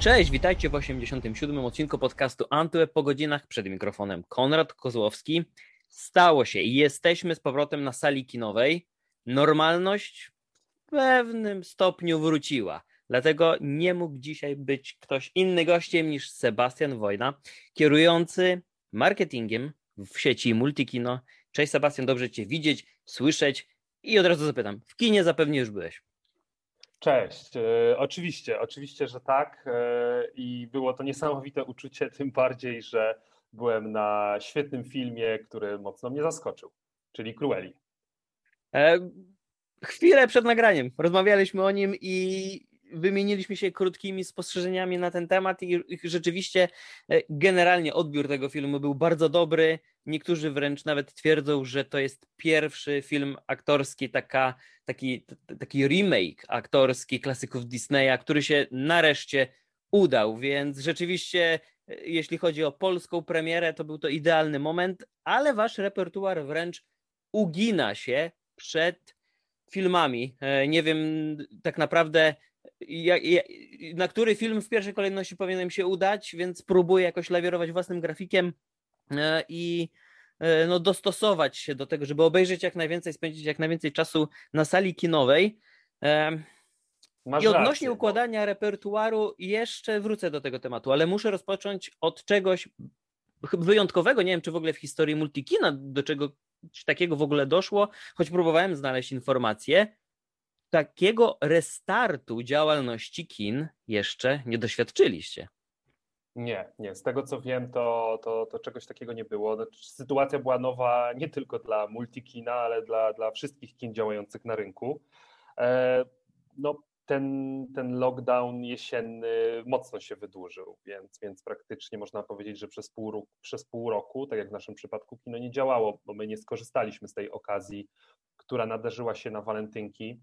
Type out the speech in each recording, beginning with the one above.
Cześć, witajcie w 87. odcinku podcastu Antweb po godzinach przed mikrofonem Konrad Kozłowski. Stało się i jesteśmy z powrotem na sali kinowej. Normalność w pewnym stopniu wróciła. Dlatego nie mógł dzisiaj być ktoś inny gościem niż Sebastian Wojna, kierujący marketingiem w sieci Multikino. Cześć Sebastian, dobrze Cię widzieć, słyszeć i od razu zapytam, w kinie zapewne już byłeś. Cześć. E, oczywiście, oczywiście, że tak. E, I było to niesamowite uczucie, tym bardziej, że byłem na świetnym filmie, który mocno mnie zaskoczył, czyli Cruelli. E, chwilę przed nagraniem rozmawialiśmy o nim i wymieniliśmy się krótkimi spostrzeżeniami na ten temat i rzeczywiście generalnie odbiór tego filmu był bardzo dobry. Niektórzy wręcz nawet twierdzą, że to jest pierwszy film aktorski, taka, taki, taki remake aktorski klasyków Disneya, który się nareszcie udał, więc rzeczywiście e, jeśli chodzi o polską premierę, to był to idealny moment, ale wasz repertuar wręcz ugina się przed filmami. E, nie wiem tak naprawdę na który film w pierwszej kolejności powinienem się udać, więc próbuję jakoś lawierować własnym grafikiem e, i no, dostosować się do tego, żeby obejrzeć jak najwięcej, spędzić jak najwięcej czasu na sali kinowej. E, Masz I odnośnie rację, układania bo... repertuaru jeszcze wrócę do tego tematu, ale muszę rozpocząć od czegoś wyjątkowego. Nie wiem, czy w ogóle w historii multikina do czego takiego w ogóle doszło, choć próbowałem znaleźć informacje takiego restartu działalności kin jeszcze nie doświadczyliście. Nie, nie. Z tego co wiem, to, to, to czegoś takiego nie było. Znaczy, sytuacja była nowa nie tylko dla multikina, ale dla, dla wszystkich kin działających na rynku. E, no, ten, ten lockdown jesienny mocno się wydłużył, więc, więc praktycznie można powiedzieć, że przez pół, przez pół roku, tak jak w naszym przypadku, kino nie działało, bo my nie skorzystaliśmy z tej okazji, która nadarzyła się na walentynki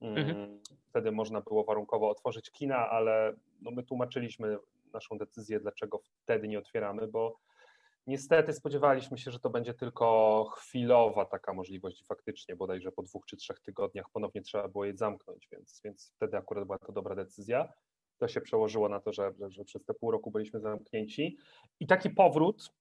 Mhm. Mm, wtedy można było warunkowo otworzyć kina, ale no my tłumaczyliśmy naszą decyzję, dlaczego wtedy nie otwieramy, bo niestety spodziewaliśmy się, że to będzie tylko chwilowa taka możliwość i faktycznie bodajże po dwóch czy trzech tygodniach ponownie trzeba było je zamknąć, więc, więc wtedy akurat była to dobra decyzja. To się przełożyło na to, że, że, przez te pół roku byliśmy zamknięci i taki powrót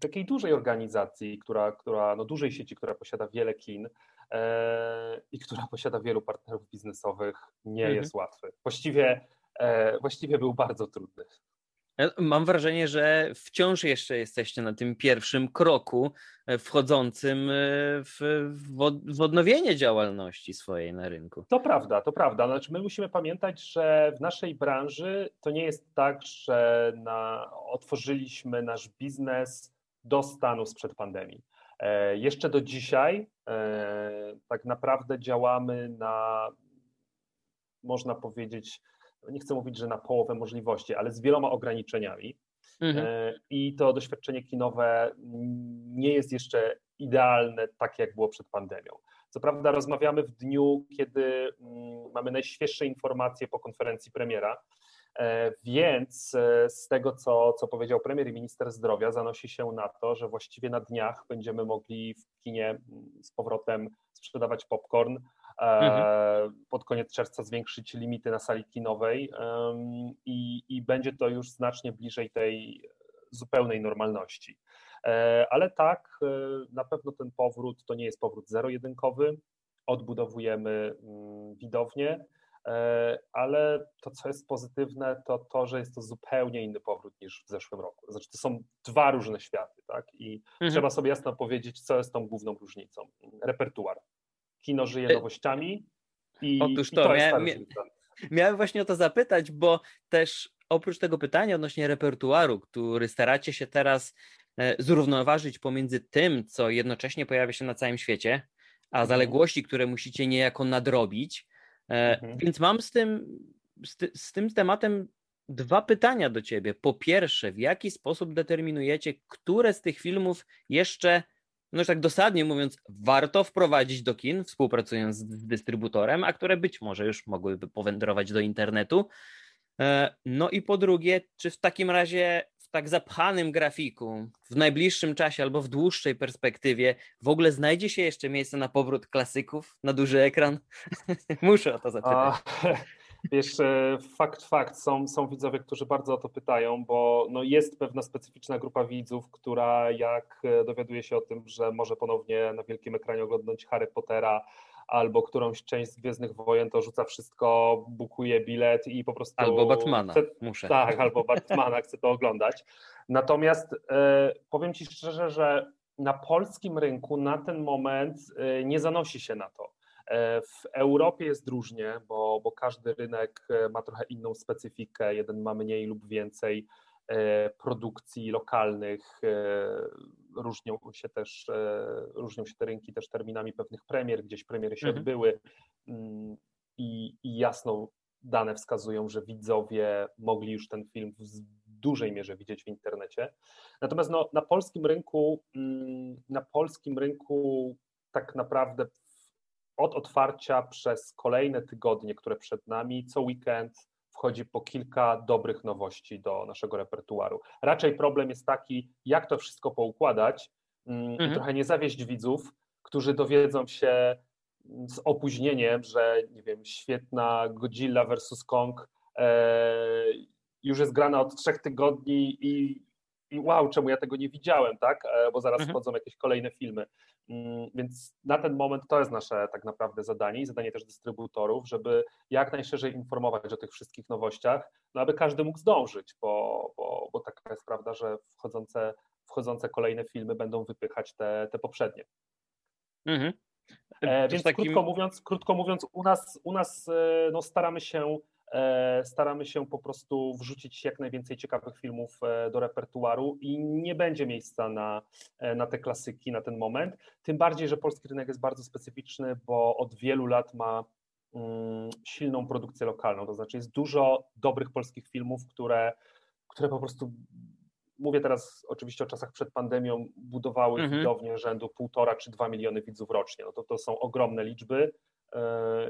takiej dużej organizacji, która, która no dużej sieci, która posiada wiele kin, E, i która posiada wielu partnerów biznesowych, nie mhm. jest łatwy. Właściwie, właściwie był bardzo trudny. Mam wrażenie, że wciąż jeszcze jesteście na tym pierwszym kroku e, wchodzącym w, w odnowienie działalności swojej na rynku. To prawda, to prawda. Znaczy my musimy pamiętać, że w naszej branży to nie jest tak, że na, otworzyliśmy nasz biznes do stanu sprzed pandemii. E, jeszcze do dzisiaj e, tak naprawdę działamy na, można powiedzieć, nie chcę mówić, że na połowę możliwości, ale z wieloma ograniczeniami. Mhm. E, I to doświadczenie kinowe nie jest jeszcze idealne, tak jak było przed pandemią. Co prawda, rozmawiamy w dniu, kiedy mm, mamy najświeższe informacje po konferencji premiera, E, więc e, z tego, co, co powiedział premier i minister zdrowia, zanosi się na to, że właściwie na dniach będziemy mogli w kinie mm, z powrotem sprzedawać popcorn. E, mhm. Pod koniec czerwca zwiększyć limity na sali kinowej i, i będzie to już znacznie bliżej tej zupełnej normalności. Ale tak, na pewno ten powrót to nie jest powrót zero-jedynkowy. Odbudowujemy mm, widownię E, ale to, co jest pozytywne, to to, że jest to zupełnie inny powrót niż w zeszłym roku. Znaczy, to są dwa różne światy, tak? I mhm. trzeba sobie jasno powiedzieć, co jest tą główną różnicą. Repertuar. Kino żyje nowościami i, Otóż to, i to mia, mia, miałem właśnie o to zapytać, bo też oprócz tego pytania odnośnie repertuaru, który staracie się teraz e, zrównoważyć pomiędzy tym, co jednocześnie pojawia się na całym świecie, a mhm. zaległości, które musicie niejako nadrobić, E, mhm. Więc mam z tym, z, ty, z tym tematem dwa pytania do ciebie. Po pierwsze, w jaki sposób determinujecie, które z tych filmów jeszcze, no już tak dosadnie mówiąc, warto wprowadzić do kin, współpracując z dystrybutorem, a które być może już mogłyby powędrować do internetu. E, no i po drugie, czy w takim razie w tak zapchanym grafiku w najbliższym czasie albo w dłuższej perspektywie w ogóle znajdzie się jeszcze miejsce na powrót klasyków na duży ekran? Muszę o to zapytać. Wiesz, fakt, fakt, są, są widzowie, którzy bardzo o to pytają, bo no jest pewna specyficzna grupa widzów, która jak dowiaduje się o tym, że może ponownie na wielkim ekranie oglądać Harry Pottera albo którąś część z Gwiezdnych Wojen, to rzuca wszystko, bukuje bilet i po prostu... Albo Batmana, chce, muszę. Tak, albo Batmana, chce to oglądać. Natomiast e, powiem Ci szczerze, że na polskim rynku na ten moment e, nie zanosi się na to. E, w Europie jest różnie, bo, bo każdy rynek e, ma trochę inną specyfikę. Jeden ma mniej lub więcej produkcji lokalnych. Różnią się też, różnią się te rynki też terminami pewnych premier, gdzieś premiery się mhm. odbyły mm, i, i jasno dane wskazują, że widzowie mogli już ten film w dużej mierze widzieć w internecie. Natomiast no, na polskim rynku, mm, na polskim rynku tak naprawdę od otwarcia przez kolejne tygodnie, które przed nami, co weekend wchodzi po kilka dobrych nowości do naszego repertuaru. Raczej problem jest taki, jak to wszystko poukładać mm, mhm. i trochę nie zawieść widzów, którzy dowiedzą się z opóźnieniem, że nie wiem, świetna Godzilla versus Kong e, już jest grana od trzech tygodni i, i wow, czemu ja tego nie widziałem, tak? E, bo zaraz mhm. wchodzą jakieś kolejne filmy. Mm, więc na ten moment to jest nasze tak naprawdę zadanie i zadanie też dystrybutorów, żeby jak najszerzej informować o tych wszystkich nowościach, no aby każdy mógł zdążyć, bo, bo, bo taka jest prawda, że wchodzące, wchodzące kolejne filmy będą wypychać te, te poprzednie. Mhm. E, więc takim... krótko mówiąc, krótko mówiąc, u nas, u nas e, no, staramy się staramy się po prostu wrzucić jak najwięcej ciekawych filmów e, do repertuaru i nie będzie miejsca na, e, na te klasyki na ten moment. Tym bardziej, że polski rynek jest bardzo specyficzny, bo od wielu lat ma mm, silną produkcję lokalną. To znaczy, jest dużo dobrych polskich filmów, które, które po prostu. Mówię teraz oczywiście o czasach przed pandemią, budowały mhm. widownię rzędu półtora czy dwa miliony widzów rocznie. No to, to są ogromne liczby E,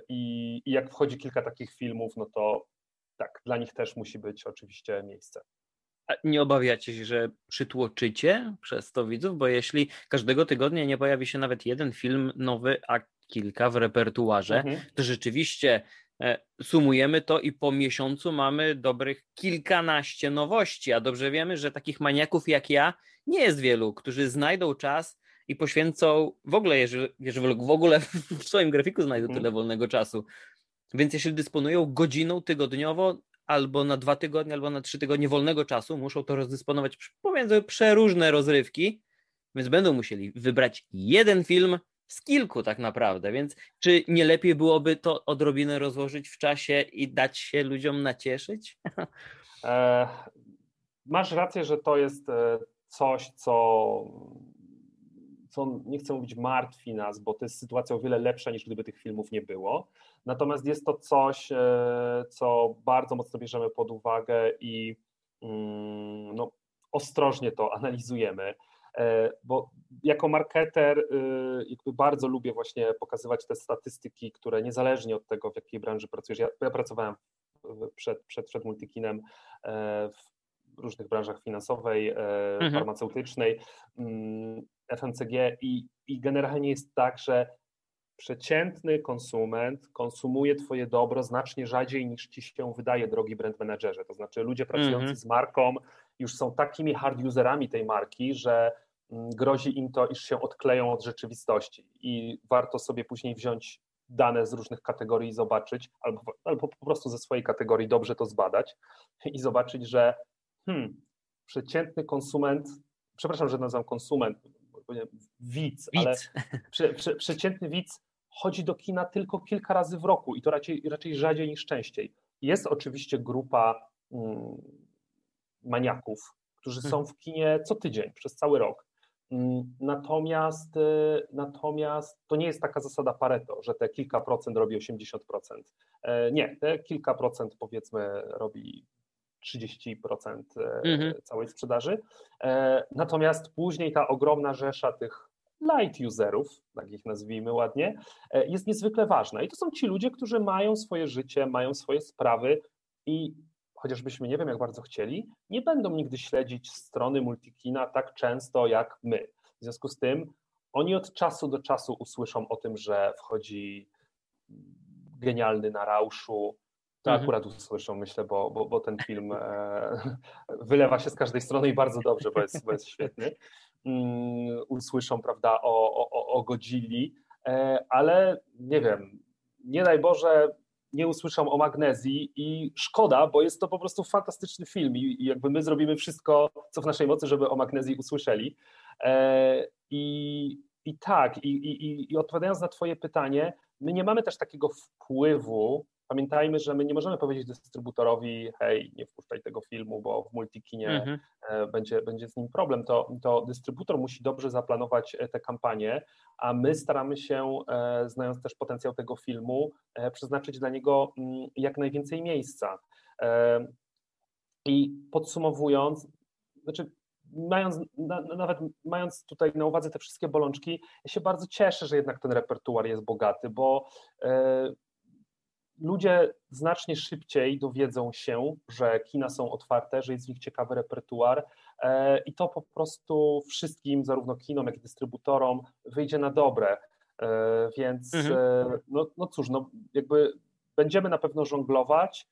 I, I jak wchodzi kilka takich filmów, no to tak, dla nich też musi być oczywiście miejsce. A nie obawiacie się, że przytłoczycie przez to widzów? Bo jeśli każdego tygodnia nie pojawi się nawet jeden film nowy, a kilka w repertuarze, mhm. to rzeczywiście e, sumujemy to i po miesiącu mamy dobrych kilkanaście nowości, a dobrze wiemy, że takich maniaków jak ja nie jest wielu, którzy znajdą czas i poświęcą w ogóle, jeżeli, jeżeli w ogóle w swoim grafiku znajdą tyle mhm. wolnego czasu. Więc jeśli dysponują godziną tygodniowo, albo na dwa tygodnie, albo na trzy tygodnie wolnego czasu, muszą to rozdysponować pomiędzy przeróżne rozrywki, więc będą musieli wybrać jeden film z kilku tak naprawdę. Więc czy nie lepiej byłoby to odrobinę rozłożyć w czasie i dać się ludziom nacieszyć? E, masz rację, że to jest e, coś, co nie chcę mówić martwi nas, bo to jest sytuacja o wiele lepsza niż gdyby tych filmów nie było. Natomiast jest to coś, e, co bardzo mocno bierzemy pod uwagę i mm, no, ostrożnie to analizujemy. E, bo jako marketer e, jakby bardzo lubię właśnie pokazywać te statystyki, które niezależnie od tego, w jakiej branży pracujesz. Ja, ja pracowałem przed, przed, przed Multikinem w różnych branżach finansowej, mhm. farmaceutycznej. FMCG i, i generalnie jest tak, że przeciętny konsument konsumuje Twoje dobro znacznie rzadziej niż Ci się wydaje, drogi brand managerze. To znaczy ludzie pracujący mm -hmm. z marką już są takimi hard userami tej marki, że mm, grozi im to, iż się odkleją od rzeczywistości i warto sobie później wziąć dane z różnych kategorii i zobaczyć, albo, albo po prostu ze swojej kategorii dobrze to zbadać i zobaczyć, że hmm, przeciętny konsument, przepraszam, że nazywam konsument, widz, widz. ale prze, prze, przeciętny widz chodzi do kina tylko kilka razy w roku i to raczej, raczej rzadziej niż częściej. Jest oczywiście grupa mm, maniaków, którzy są w kinie co tydzień, przez cały rok. Mm, natomiast, y, natomiast to nie jest taka zasada Pareto, że te kilka procent robi 80%. E, nie, te kilka procent powiedzmy robi 30% e, mhm. całej sprzedaży. E, natomiast później ta ogromna rzesza tych light userów, tak ich nazwijmy ładnie, e, jest niezwykle ważna. I to są ci ludzie, którzy mają swoje życie, mają swoje sprawy i chociażbyśmy nie wiem jak bardzo chcieli, nie będą nigdy śledzić strony Multikina tak często jak my. W związku z tym oni od czasu do czasu usłyszą o tym, że wchodzi genialny na rauszu to mhm. akurat usłyszą, myślę, bo, bo, bo ten film e, wylewa się z każdej strony i bardzo dobrze, bo jest, bo jest świetny. Mm, usłyszą, prawda, o, o, o Godzilli, e, ale nie wiem, nie daj Boże, nie usłyszą o magnezji i szkoda, bo jest to po prostu fantastyczny film i, i jakby my zrobimy wszystko, co w naszej mocy, żeby o magnezji usłyszeli. E, I, i tak, i, i, i odpowiadając na Twoje pytanie, my nie mamy też takiego wpływu Pamiętajmy, że my nie możemy powiedzieć dystrybutorowi, hej, nie wpuszczaj tego filmu, bo w multikinie mhm. E, będzie, będzie z nim problem. To, to dystrybutor musi dobrze zaplanować e, tę kampanię, a my staramy się, e, znając też potencjał tego filmu, przeznaczyć dla niego mm, jak najwięcej miejsca. I podsumowując, znaczy mając, na, nawet mając tutaj na uwadze te wszystkie bolączki, ja się bardzo cieszę, że jednak ten repertuar jest bogaty, bo ludzie znacznie szybciej dowiedzą się, że kina są otwarte, że jest w nich ciekawy repertuar e, i to po prostu wszystkim, zarówno kinom, jak i dystrybutorom, wyjdzie na dobre. E, więc mhm. E, no, no cóż, no jakby będziemy na pewno żonglować,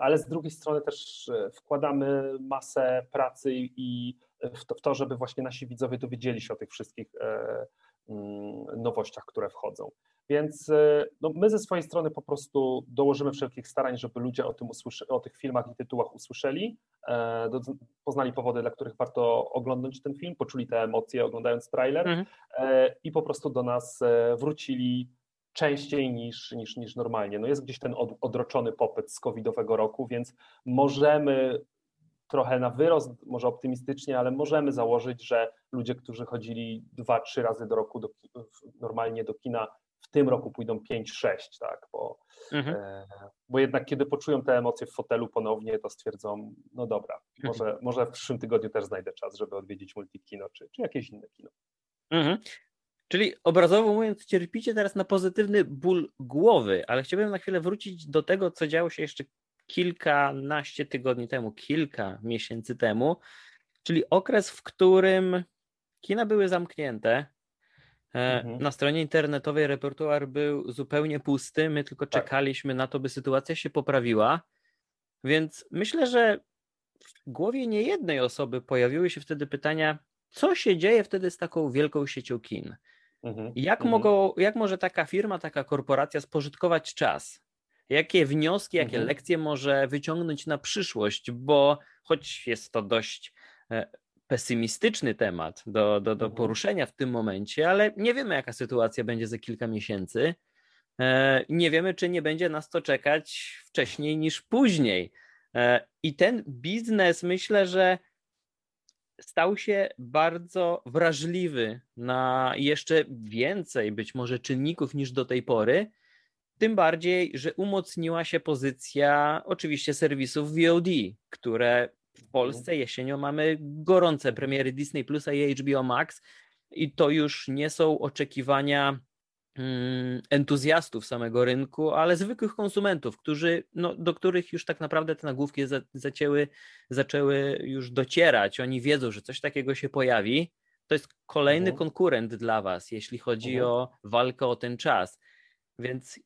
ale z drugiej strony też wkładamy masę pracy i w to, w to żeby właśnie nasi widzowie dowiedzieli się o tych wszystkich mm, nowościach, które wchodzą. Więc e, no, my ze swojej strony po prostu dołożymy wszelkich starań, żeby ludzie o, tym usłyszy, o tych filmach i tytułach usłyszeli, e, do, poznali powody, dla których warto oglądać ten film, poczuli te emocje oglądając trailer mhm. e, i po prostu do nas e, wrócili częściej niż, niż, niż normalnie. No jest gdzieś ten od, odroczony popyt z covidowego roku, więc możemy trochę na wyrost, może optymistycznie, ale możemy założyć, że ludzie, którzy chodzili dwa, trzy razy do roku do, normalnie do kina, w tym roku pójdą 5-6, tak, bo, mhm. e, bo jednak kiedy poczują te emocje w fotelu ponownie, to stwierdzą, no dobra, mhm. może, może w przyszłym tygodniu też znajdę czas, żeby odwiedzić multikino, czy, czy jakieś inne kino. Mhm. Czyli obrazowo mówiąc, cierpicie teraz na pozytywny ból głowy, ale chciałbym na chwilę wrócić do tego, co działo się jeszcze kilkanaście tygodni temu, kilka miesięcy temu, czyli okres, w którym kina były zamknięte, mhm. Na stronie internetowej repertuar był zupełnie pusty, my tylko tak. czekaliśmy na to, by sytuacja się poprawiła. Więc myślę, że w głowie niejednej osoby pojawiły się wtedy pytania, co się dzieje wtedy z taką wielką siecią kin? Mhm. Jak, mhm. mogą, jak może taka firma, taka korporacja spożytkować czas? Jakie wnioski, jakie lekcje może wyciągnąć na przyszłość? Bo choć jest to dość e, pesymistyczny temat do, do, do mhm. poruszenia w tym momencie, ale nie wiemy, jaka sytuacja będzie za kilka miesięcy. E, nie wiemy, czy nie będzie nas to czekać wcześniej niż później. E, I ten biznes myślę, że stał się bardzo wrażliwy na jeszcze więcej być może czynników niż do tej pory. Tym bardziej, że umocniła się pozycja oczywiście serwisów VOD, które w Polsce jesienią mamy gorące premiery Disney Plus i HBO Max i to już nie są oczekiwania mm, entuzjastów samego rynku, ale zwykłych konsumentów, którzy, no, do których już tak naprawdę te nagłówki za, zacięły, zaczęły już docierać. Oni wiedzą, że coś takiego się pojawi. To jest kolejny mhm. konkurent dla Was, jeśli chodzi mhm. o walkę o ten czas. Więc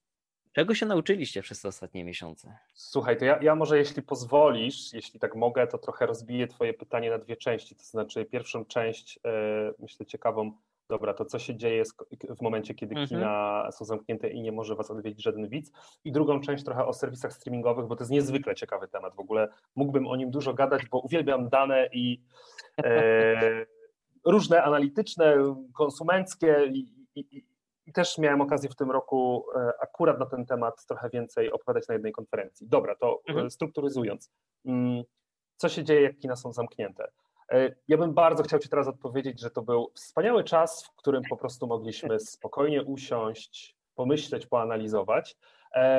Czego się nauczyliście przez te ostatnie miesiące? Słuchaj, to ja, ja może jeśli pozwolisz, jeśli tak mogę, to trochę rozbiję Twoje pytanie na dwie części. To znaczy, pierwszą część, e, myślę, ciekawą, dobra, to co się dzieje w momencie, kiedy mhm. kina są zamknięte i nie może Was odwiedzić żaden widz. I drugą część trochę o serwisach streamingowych, bo to jest niezwykle ciekawy temat. W ogóle mógłbym o nim dużo gadać, bo uwielbiam dane i e, różne analityczne, konsumenckie i, i, i też miałem okazję w tym roku e, akurat na ten temat trochę więcej opowiadać na jednej konferencji. Dobra, to e, mhm. strukturyzując, mm, co się dzieje, jak kina są zamknięte? E, ja bym bardzo chciał Ci teraz odpowiedzieć, że to był wspaniały czas, w którym po prostu mogliśmy spokojnie usiąść, pomyśleć, poanalizować.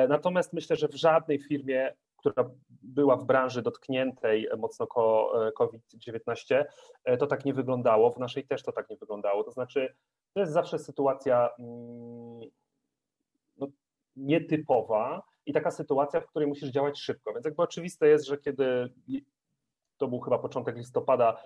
Natomiast myślę, że w żadnej firmie, która była w branży dotkniętej mocno COVID-19, to tak nie wyglądało. W naszej też to tak nie wyglądało. To znaczy, to jest zawsze sytuacja mm, no, nietypowa i taka sytuacja, w której musisz działać szybko. Więc jakby oczywiste jest, że kiedy to był chyba początek listopada,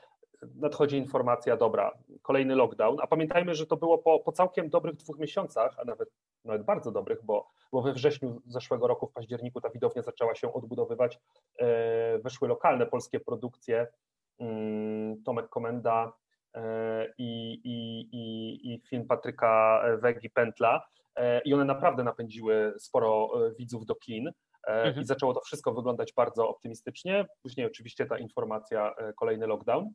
nadchodzi informacja, dobra, kolejny lockdown, a pamiętajmy, że to było po, po całkiem dobrych dwóch miesiącach, a nawet, nawet bardzo dobrych, bo bo we wrześniu zeszłego roku, w październiku ta widownia zaczęła się odbudowywać, wyszły lokalne polskie produkcje, mm, Tomek Komenda i, i, i, i film Patryka Wegi Pętla i one naprawdę napędziły sporo widzów do kin. Mhm. I zaczęło to wszystko wyglądać bardzo optymistycznie. Później oczywiście ta informacja, kolejny lockdown.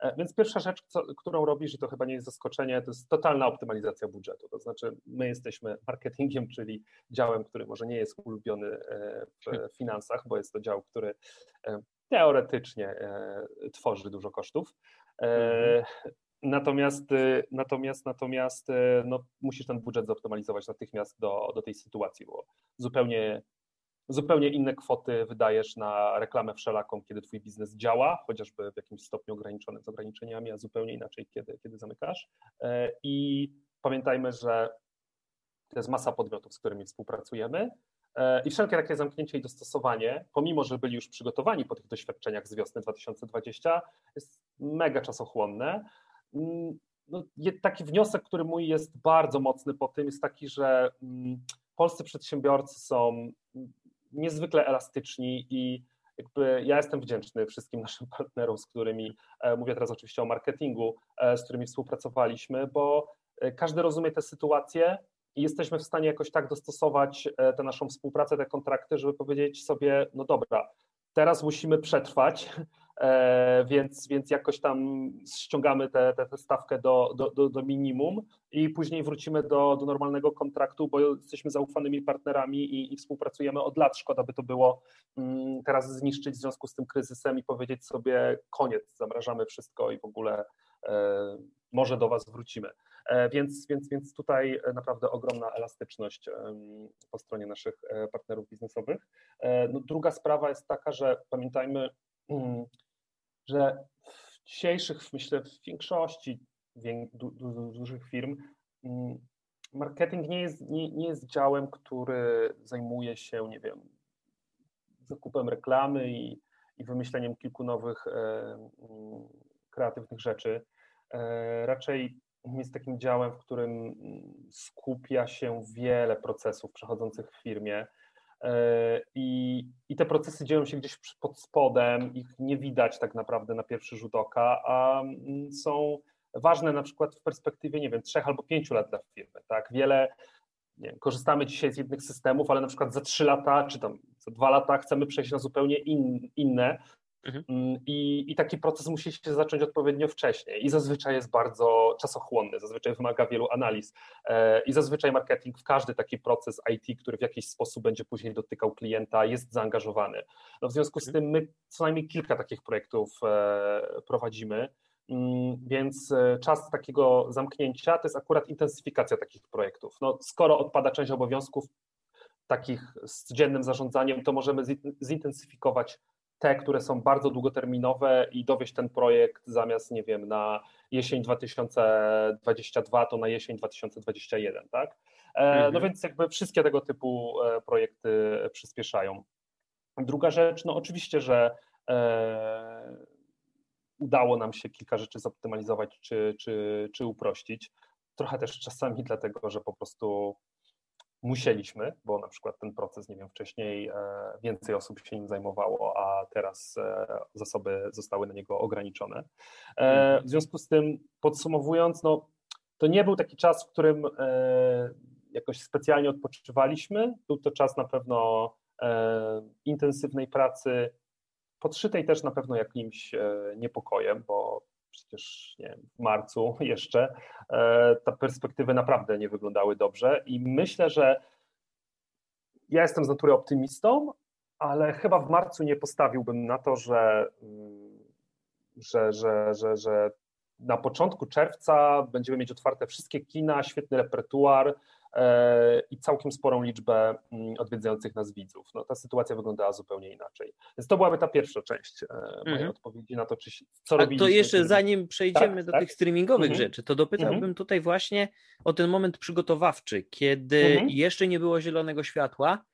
E, więc pierwsza rzecz, co, którą robisz, i to chyba nie jest zaskoczenie, to jest totalna optymalizacja budżetu. To znaczy, my jesteśmy marketingiem, czyli działem, który może nie jest ulubiony e, w finansach, bo jest to dział, który e, teoretycznie tworzy dużo kosztów. Mhm. Natomiast, natomiast, natomiast no, musisz ten budżet zoptymalizować natychmiast do, do tej sytuacji, bo zupełnie zupełnie inne kwoty wydajesz na reklamę wszelaką, kiedy twój biznes działa, chociażby w jakimś stopniu ograniczonym z ograniczeniami, a zupełnie inaczej, kiedy, kiedy zamykasz. E, I pamiętajmy, że to jest masa podmiotów, z którymi współpracujemy. E, I wszelkie takie zamknięcie i dostosowanie, pomimo że byli już przygotowani po tych doświadczeniach z wiosny 2020, jest mega czasochłonne. Mm, no, taki wniosek, który mój jest bardzo mocny po tym, jest taki, że mm, polscy przedsiębiorcy są niezwykle elastyczni i jakby ja jestem wdzięczny wszystkim naszym partnerom, z którymi, e, mówię teraz oczywiście o marketingu, e, z którymi współpracowaliśmy, bo każdy rozumie tę sytuację i jesteśmy w stanie jakoś tak dostosować tę naszą współpracę, te kontrakty, żeby powiedzieć sobie, no dobra, teraz musimy przetrwać, E, więc, więc jakoś tam ściągamy tę stawkę do, do, do, do, minimum i później wrócimy do, do normalnego kontraktu, bo jesteśmy zaufanymi partnerami i, i współpracujemy od lat. Szkoda by to było mm, teraz zniszczyć w związku z tym kryzysem i powiedzieć sobie koniec, zamrażamy wszystko i w ogóle e, może do Was wrócimy. E, więc, więc, więc tutaj naprawdę ogromna elastyczność po stronie naszych partnerów biznesowych. No, druga sprawa jest taka, że pamiętajmy, mm, że w dzisiejszych, myślę, w większości dużych firm mm, marketing nie jest, nie, nie jest działem, który zajmuje się, nie wiem, zakupem reklamy i, i wymyśleniem kilku nowych e, mm, kreatywnych rzeczy. E, raczej jest takim działem, w którym skupia się wiele procesów przechodzących w firmie E, I, I te procesy dzieją się gdzieś pod spodem, ich nie widać tak naprawdę na pierwszy rzut oka, a mm, są ważne na przykład w perspektywie, nie wiem, trzech albo pięciu lat dla firmy. Tak? Wiele, wiem, korzystamy dzisiaj z jednych systemów, ale na przykład za trzy lata, czy tam za dwa lata chcemy przejść na zupełnie in, inne, Mhm. Mm, I, I taki proces musi się zacząć odpowiednio wcześniej i zazwyczaj jest bardzo czasochłonny, zazwyczaj wymaga wielu analiz e, i zazwyczaj marketing w każdy taki proces IT, który w jakiś sposób będzie później dotykał klienta, jest zaangażowany. No w związku z mhm. tym my co najmniej kilka takich projektów e, prowadzimy. Mm, więc e, czas takiego zamknięcia to jest akurat intensyfikacja takich projektów. No, skoro odpada część obowiązków takich z dziennym zarządzaniem, to możemy zintensyfikować te, które są bardzo długoterminowe i dowieść ten projekt zamiast, nie wiem, na jesień 2022, to na jesień 2021, tak? E, no mhm. No więc jakby wszystkie tego typu e, projekty przyspieszają. Druga rzecz, no oczywiście, że e, udało nam się kilka rzeczy zoptymalizować czy, czy, czy uprościć. Trochę też czasami dlatego, że po prostu musieliśmy, bo na przykład ten proces, nie wiem, wcześniej e, więcej osób się nim zajmowało, a teraz e, zasoby zostały na niego ograniczone. E, mhm. W związku z tym, podsumowując, no, to nie był taki czas, w którym jakoś specjalnie odpoczywaliśmy. Był to czas na pewno intensywnej pracy, podszytej też na pewno jakimś niepokojem, bo przecież nie wiem, w marcu jeszcze e, te perspektywy naprawdę nie wyglądały dobrze i myślę, że ja jestem z natury optymistą, ale chyba w marcu nie postawiłbym na to, że, mm, że, że, że, że na początku czerwca będziemy mieć otwarte wszystkie kina, świetny repertuar, i całkiem sporą liczbę mm, odwiedzających nas widzów. No, ta sytuacja wyglądała zupełnie inaczej. Więc to byłaby ta pierwsza część e, mojej mhm. odpowiedzi na to, czy, co A to jeszcze zanim przejdziemy tak, do tak? tych streamingowych mhm. rzeczy, to dopytałbym mhm. tutaj właśnie o ten moment przygotowawczy, kiedy mhm. jeszcze nie było zielonego światła.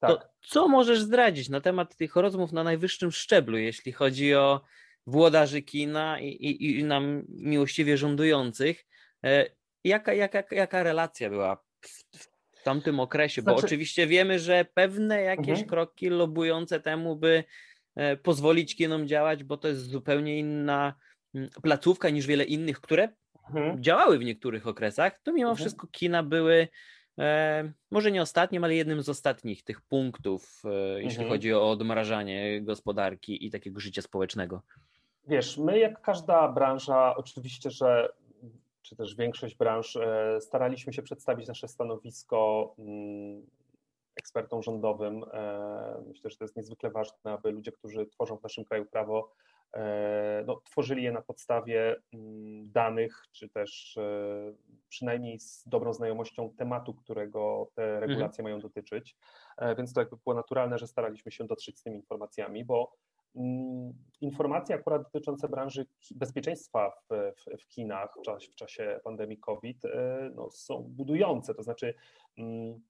To tak. co możesz zdradzić na temat tych rozmów na najwyższym szczeblu, jeśli chodzi o włodarzy kina i, i, i nam miłościwie rządujących? E, jaka, jaka, jaka relacja była w tamtym okresie, znaczy... bo oczywiście wiemy, że pewne jakieś mhm. kroki lobujące temu, by e, pozwolić kinom działać, bo to jest zupełnie inna mm, placówka niż wiele innych, które mhm. działały w niektórych okresach, to mimo mhm. wszystko kina były e, może nie ostatnim, ale jednym z ostatnich tych punktów, e, jeśli mhm. chodzi o odmrażanie gospodarki i takiego życia społecznego. Wiesz, my jak każda branża, oczywiście, że czy też większość branż, e, staraliśmy się przedstawić nasze stanowisko mm, ekspertom rządowym. E, myślę, że to jest niezwykle ważne, aby ludzie, którzy tworzą w naszym kraju prawo, e, no, tworzyli je na podstawie mm, danych, czy też przynajmniej z dobrą znajomością tematu, którego te mhm. regulacje mhm. mają dotyczyć. Więc to jakby było naturalne, że staraliśmy się dotrzeć z tymi informacjami, bo informacje akurat dotyczące branży bezpieczeństwa w, w, w kinach w czasie, w czasie pandemii COVID e, no, są budujące. To znaczy, mm,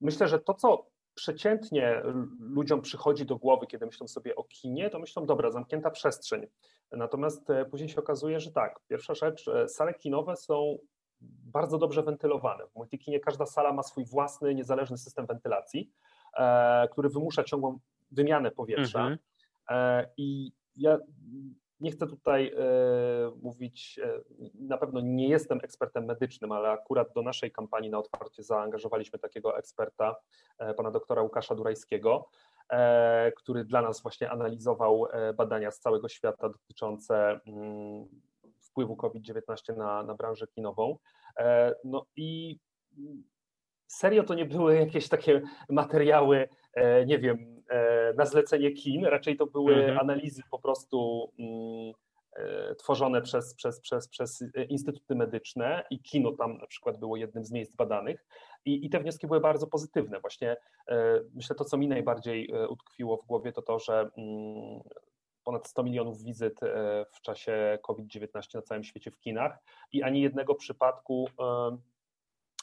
myślę, że to, co przeciętnie ludziom przychodzi do głowy, kiedy myślą sobie o kinie, to myślą, dobra, zamknięta przestrzeń. Natomiast e, później się okazuje, że tak, pierwsza rzecz, e, sale kinowe są bardzo dobrze wentylowane. W multikinie każda sala ma swój własny, niezależny system wentylacji, który wymusza ciągłą wymianę powietrza. Mhm. E, I ja nie chcę tutaj e, mówić, e, na pewno nie jestem ekspertem medycznym, ale akurat do naszej kampanii na otwarcie zaangażowaliśmy takiego eksperta, pana doktora Łukasza Durajskiego, który dla nas właśnie analizował badania z całego świata dotyczące mm, wpływu COVID-19 na, na branżę kinową. No i serio to nie były jakieś takie materiały, nie wiem, E, na zlecenie kin, raczej to były mhm. analizy po prostu mm, e, tworzone przez, przez, przez, przez instytuty medyczne i kino tam na przykład było jednym z miejsc badanych i, i te wnioski były bardzo pozytywne. Właśnie e, myślę to, co mi najbardziej utkwiło w głowie, to to, że mm, ponad 100 milionów wizyt w czasie COVID-19 na całym świecie w kinach i ani jednego przypadku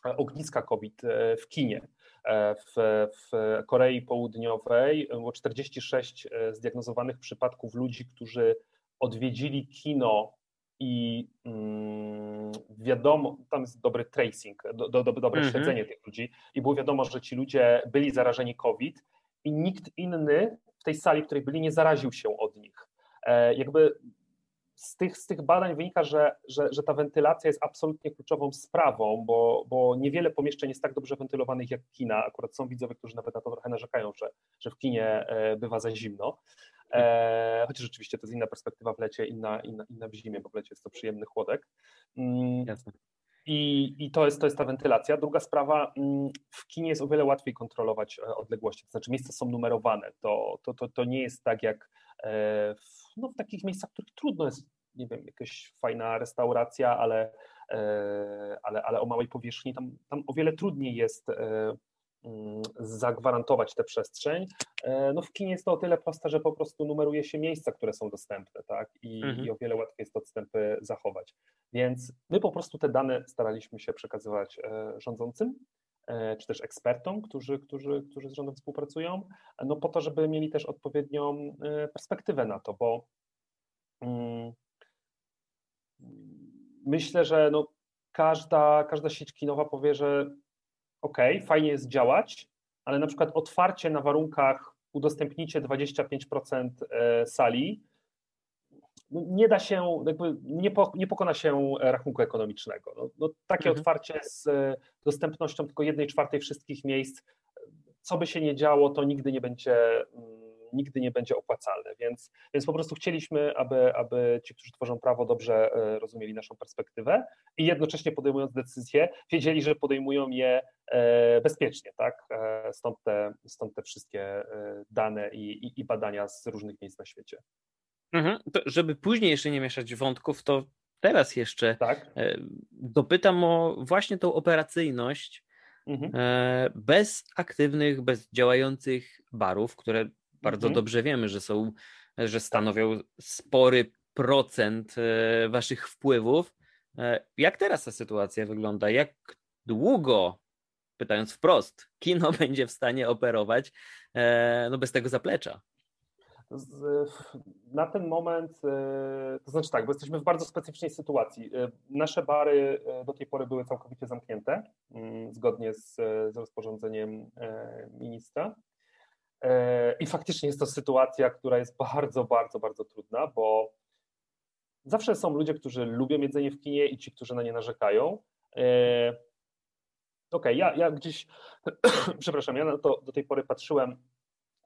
ogniska COVID w kinie. E, w, w Korei Południowej było 46 e, zdiagnozowanych przypadków ludzi, którzy odwiedzili kino i mm, wiadomo, tam jest dobry tracing, do, do, dobre mm -hmm. śledzenie tych ludzi i było wiadomo, że ci ludzie byli zarażeni COVID i nikt inny w tej sali, w której byli, nie zaraził się od nich. E, jakby z tych, z tych badań wynika, że, że, że ta wentylacja jest absolutnie kluczową sprawą, bo, bo niewiele pomieszczeń jest tak dobrze wentylowanych jak kina. Akurat są widzowie, którzy nawet na to trochę narzekają, że, że w kinie e, bywa za zimno. E, chociaż rzeczywiście to jest inna perspektywa w lecie, inna, inna, inna w zimie, bo w lecie jest to przyjemny chłodek. Mm, Jasne. I, I to, jest, to jest ta wentylacja. Druga sprawa, mm, w kinie jest o wiele łatwiej kontrolować e, odległości, to znaczy miejsca są numerowane. To, to, to, to nie jest tak jak w no, w takich miejscach, w których trudno jest, nie wiem, jakaś fajna restauracja, ale, e, ale, ale o małej powierzchni, tam, tam o wiele trudniej jest e, mm, zagwarantować tę przestrzeń. E, no w kinie jest to o tyle proste, że po prostu numeruje się miejsca, które są dostępne, tak? I, mhm. i o wiele łatwiej jest odstępy zachować. Więc my po prostu te dane staraliśmy się przekazywać rządzącym, czy też ekspertom, którzy, którzy, którzy z rządem współpracują, no po to, żeby mieli też odpowiednią perspektywę na to, bo mm, myślę, że no każda, każda sieć kinowa powie, że ok, fajnie jest działać, ale na przykład otwarcie na warunkach udostępnicie 25% e, sali, nie da się, jakby nie, po, nie pokona się rachunku ekonomicznego. No, no takie mhm. otwarcie z dostępnością tylko jednej czwartej wszystkich miejsc, co by się nie działo, to nigdy nie będzie mm, nigdy nie będzie opłacalne. Więc, więc po prostu chcieliśmy, aby, aby ci, którzy tworzą prawo, dobrze e, rozumieli naszą perspektywę i jednocześnie podejmując decyzje, wiedzieli, że podejmują je e, bezpiecznie. Tak? E, stąd, te, stąd te wszystkie dane i, i, i badania z różnych miejsc na świecie. Mhm. To, żeby później jeszcze nie mieszać wątków, to teraz jeszcze tak. dopytam o właśnie tą operacyjność mhm. bez aktywnych, bez działających barów, które bardzo mhm. dobrze wiemy, że są, że stanowią spory procent e, waszych wpływów. E, jak teraz ta sytuacja wygląda? Jak długo, pytając wprost, kino będzie w stanie operować e, no bez tego zaplecza? Na ten moment, to znaczy tak, bo jesteśmy w bardzo specyficznej sytuacji. Nasze bary do tej pory były całkowicie zamknięte, mm, zgodnie z, z rozporządzeniem ministra. I faktycznie jest to sytuacja, która jest bardzo, bardzo, bardzo trudna, bo zawsze są ludzie, którzy lubią jedzenie w kinie i ci, którzy na nie narzekają. Okej, okay, ja, ja gdzieś, przepraszam, ja to do tej pory patrzyłem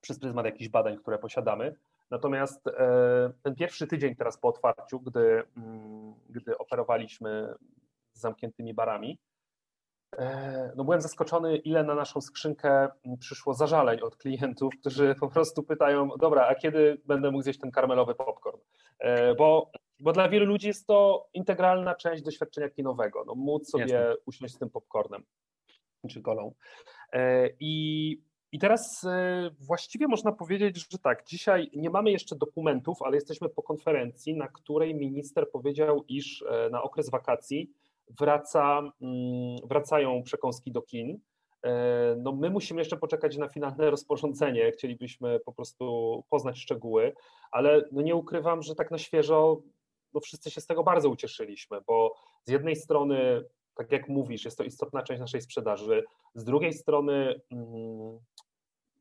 przez pryzmat jakichś badań, które posiadamy. Natomiast e, ten pierwszy tydzień teraz po otwarciu, gdy, mm, gdy operowaliśmy z zamkniętymi barami, e, no byłem zaskoczony, ile na naszą skrzynkę przyszło zażaleń od klientów, którzy po prostu pytają, dobra, a kiedy będę mógł zjeść ten karmelowy popcorn? E, bo, bo dla wielu ludzi jest to integralna część doświadczenia kinowego, no móc sobie Jasne. usiąść z tym popcornem czy kolą. I i teraz e, właściwie można powiedzieć, że tak, dzisiaj nie mamy jeszcze dokumentów, ale jesteśmy po konferencji, na której minister powiedział, iż e, na okres wakacji wraca, mm, wracają przekąski do kin. E, no my musimy jeszcze poczekać na finalne rozporządzenie, chcielibyśmy po prostu poznać szczegóły, ale no nie ukrywam, że tak na świeżo no wszyscy się z tego bardzo ucieszyliśmy, bo z jednej strony tak jak mówisz, jest to istotna część naszej sprzedaży. Z drugiej strony mm,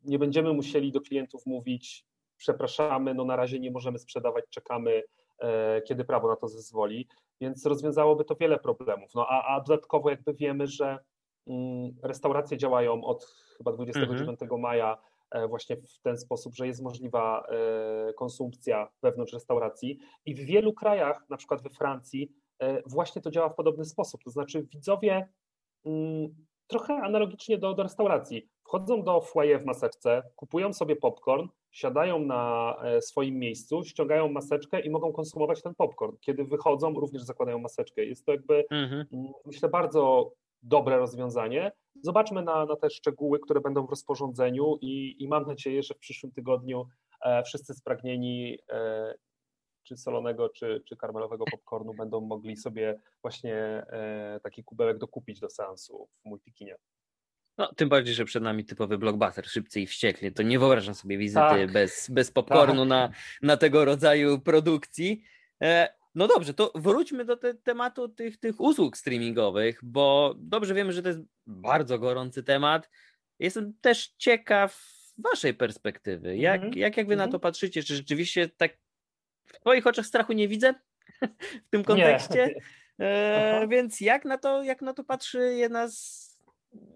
nie będziemy musieli do klientów mówić, przepraszamy, no na razie nie możemy sprzedawać, czekamy, e, kiedy prawo na to zezwoli, więc rozwiązałoby to wiele problemów. No a, a dodatkowo jakby wiemy, że mm, restauracje działają od chyba 29 mhm. maja e, właśnie w ten sposób, że jest możliwa e, konsumpcja wewnątrz restauracji i w wielu krajach, na przykład we Francji, właśnie to działa w podobny sposób. To znaczy widzowie mm, trochę analogicznie do, do restauracji. Wchodzą do foyer w maseczce, kupują sobie popcorn, siadają na e, swoim miejscu, ściągają maseczkę i mogą konsumować ten popcorn. Kiedy wychodzą, również zakładają maseczkę. Jest to jakby, mhm. Myślę, bardzo dobre rozwiązanie. Zobaczmy na, na te szczegóły, które będą w rozporządzeniu i, i mam nadzieję, że w przyszłym tygodniu e, wszyscy spragnieni e, czy solonego, czy, czy karmelowego popcornu będą mogli sobie właśnie e, taki kubełek dokupić do seansu w multikinie. No, tym bardziej, że przed nami typowy blockbuster, szybcy i wściekli. To nie wyobrażam sobie wizyty tak. bez, bez popcornu tak. na, na tego rodzaju produkcji. E, no dobrze, to wróćmy do te, tematu tych, tych usług streamingowych, bo dobrze wiemy, że to jest bardzo gorący temat. Jestem też ciekaw waszej perspektywy. Jak, mm -hmm. jak, jak wy mm -hmm. na mhm. to patrzycie? Czy rzeczywiście tak w twoich oczach strachu nie widzę w tym kontekście? E, więc jak na, to, jak na to patrzy jedna z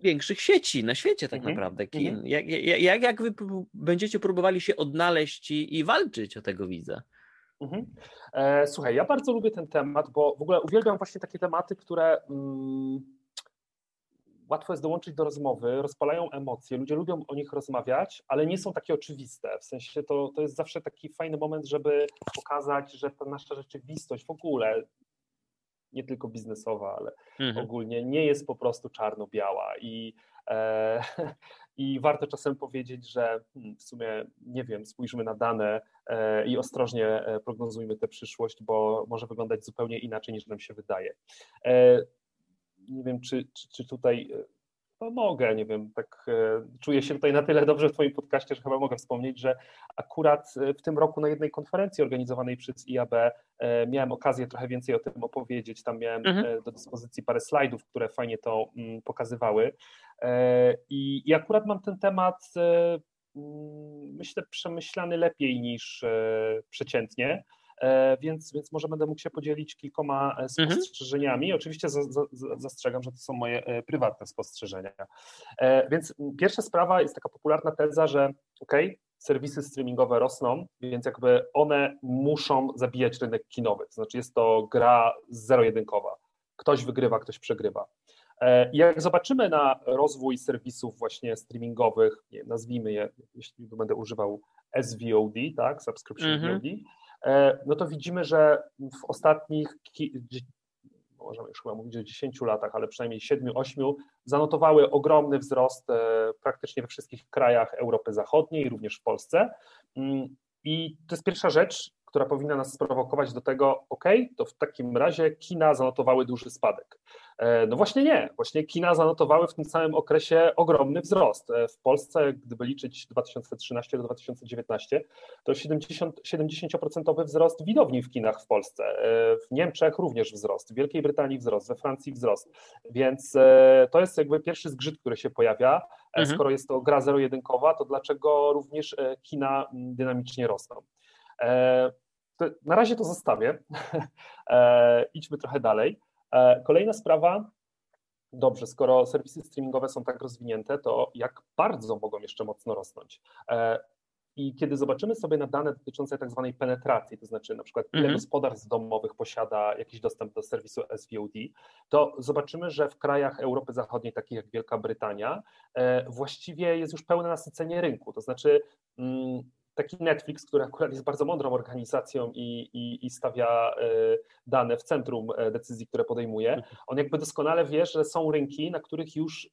większych sieci na świecie tak mhm. naprawdę kin. Mhm. Jak, jak, jak wy będziecie próbowali się odnaleźć i, i walczyć o tego widza? Mhm. E, słuchaj, ja bardzo lubię ten temat, bo w ogóle uwielbiam właśnie takie tematy, które mm, łatwo jest dołączyć do rozmowy, rozpalają emocje, ludzie lubią o nich rozmawiać, ale nie są takie oczywiste. W sensie to, to jest zawsze taki fajny moment, żeby pokazać, że ta nasza rzeczywistość w ogóle nie tylko biznesowa, ale mhm. ogólnie nie jest po prostu czarno-biała i, e, i warto czasem powiedzieć, że hmm, w sumie nie wiem, spójrzmy na dane e, i ostrożnie e, prognozujmy tę przyszłość, bo może wyglądać zupełnie inaczej niż nam się wydaje. E, nie wiem, czy, czy, czy tutaj e, no mogę, nie wiem, tak e, czuję się tutaj na tyle dobrze w Twoim podcaście, że chyba mogę wspomnieć, że akurat e, w tym roku na jednej konferencji organizowanej przez IAB miałem okazję trochę więcej o tym opowiedzieć. Tam miałem mhm. do dyspozycji parę slajdów, które fajnie to mm, pokazywały. I, I akurat mam ten temat, mm, myślę, przemyślany lepiej niż przeciętnie. E, więc, więc może będę mógł się podzielić kilkoma e, mhm. spostrzeżeniami. Mhm. Oczywiście za, za, zastrzegam, że to są moje e, prywatne spostrzeżenia. Więc pierwsza sprawa jest taka popularna teza, że ok, serwisy streamingowe rosną, więc jakby one muszą zabijać rynek kinowy. To znaczy jest to gra zero-jedynkowa. Ktoś wygrywa, ktoś przegrywa. Jak zobaczymy na rozwój serwisów właśnie streamingowych, nazwijmy je, jeśli będę używał SVOD, tak, subscription mm -hmm. VOD, no to widzimy, że w ostatnich, możemy już chyba mówić o 10 latach, ale przynajmniej 7-8, zanotowały ogromny wzrost e, praktycznie we wszystkich krajach Europy Zachodniej, również w Polsce. Mm, I to jest pierwsza rzecz, która powinna nas sprowokować do tego, ok, to w takim razie kina zanotowały duży spadek. E, no właśnie nie, właśnie kina zanotowały w tym samym okresie ogromny wzrost. E, w Polsce, gdyby liczyć 2013 do 2019, to 70, 70% wzrost widowni w kinach w Polsce. E, w Niemczech również wzrost, w Wielkiej Brytanii wzrost, we Francji wzrost. Więc to jest jakby pierwszy zgrzyt, który się pojawia. Mhm. Skoro jest to gra zero-jedynkowa, to dlaczego również kina dynamicznie rosną? Na razie to zostawię. Idźmy trochę dalej. E, kolejna sprawa, dobrze, skoro serwisy streamingowe są tak rozwinięte, to jak bardzo mogą jeszcze mocno rosnąć? E, I kiedy zobaczymy sobie na dane dotyczące tak zwanej penetracji, to znaczy na przykład ile mm -hmm. gospodarstw domowych posiada jakiś dostęp do serwisu SVOD, to zobaczymy, że w krajach Europy Zachodniej, takich jak Wielka Brytania, e, właściwie jest już pełne nasycenie rynku. To znaczy mm, taki Netflix, który akurat jest bardzo mądrą organizacją i, i, i stawia e, dane w centrum e, decyzji, które podejmuje, mhm. on jakby doskonale wie, że są rynki, na których już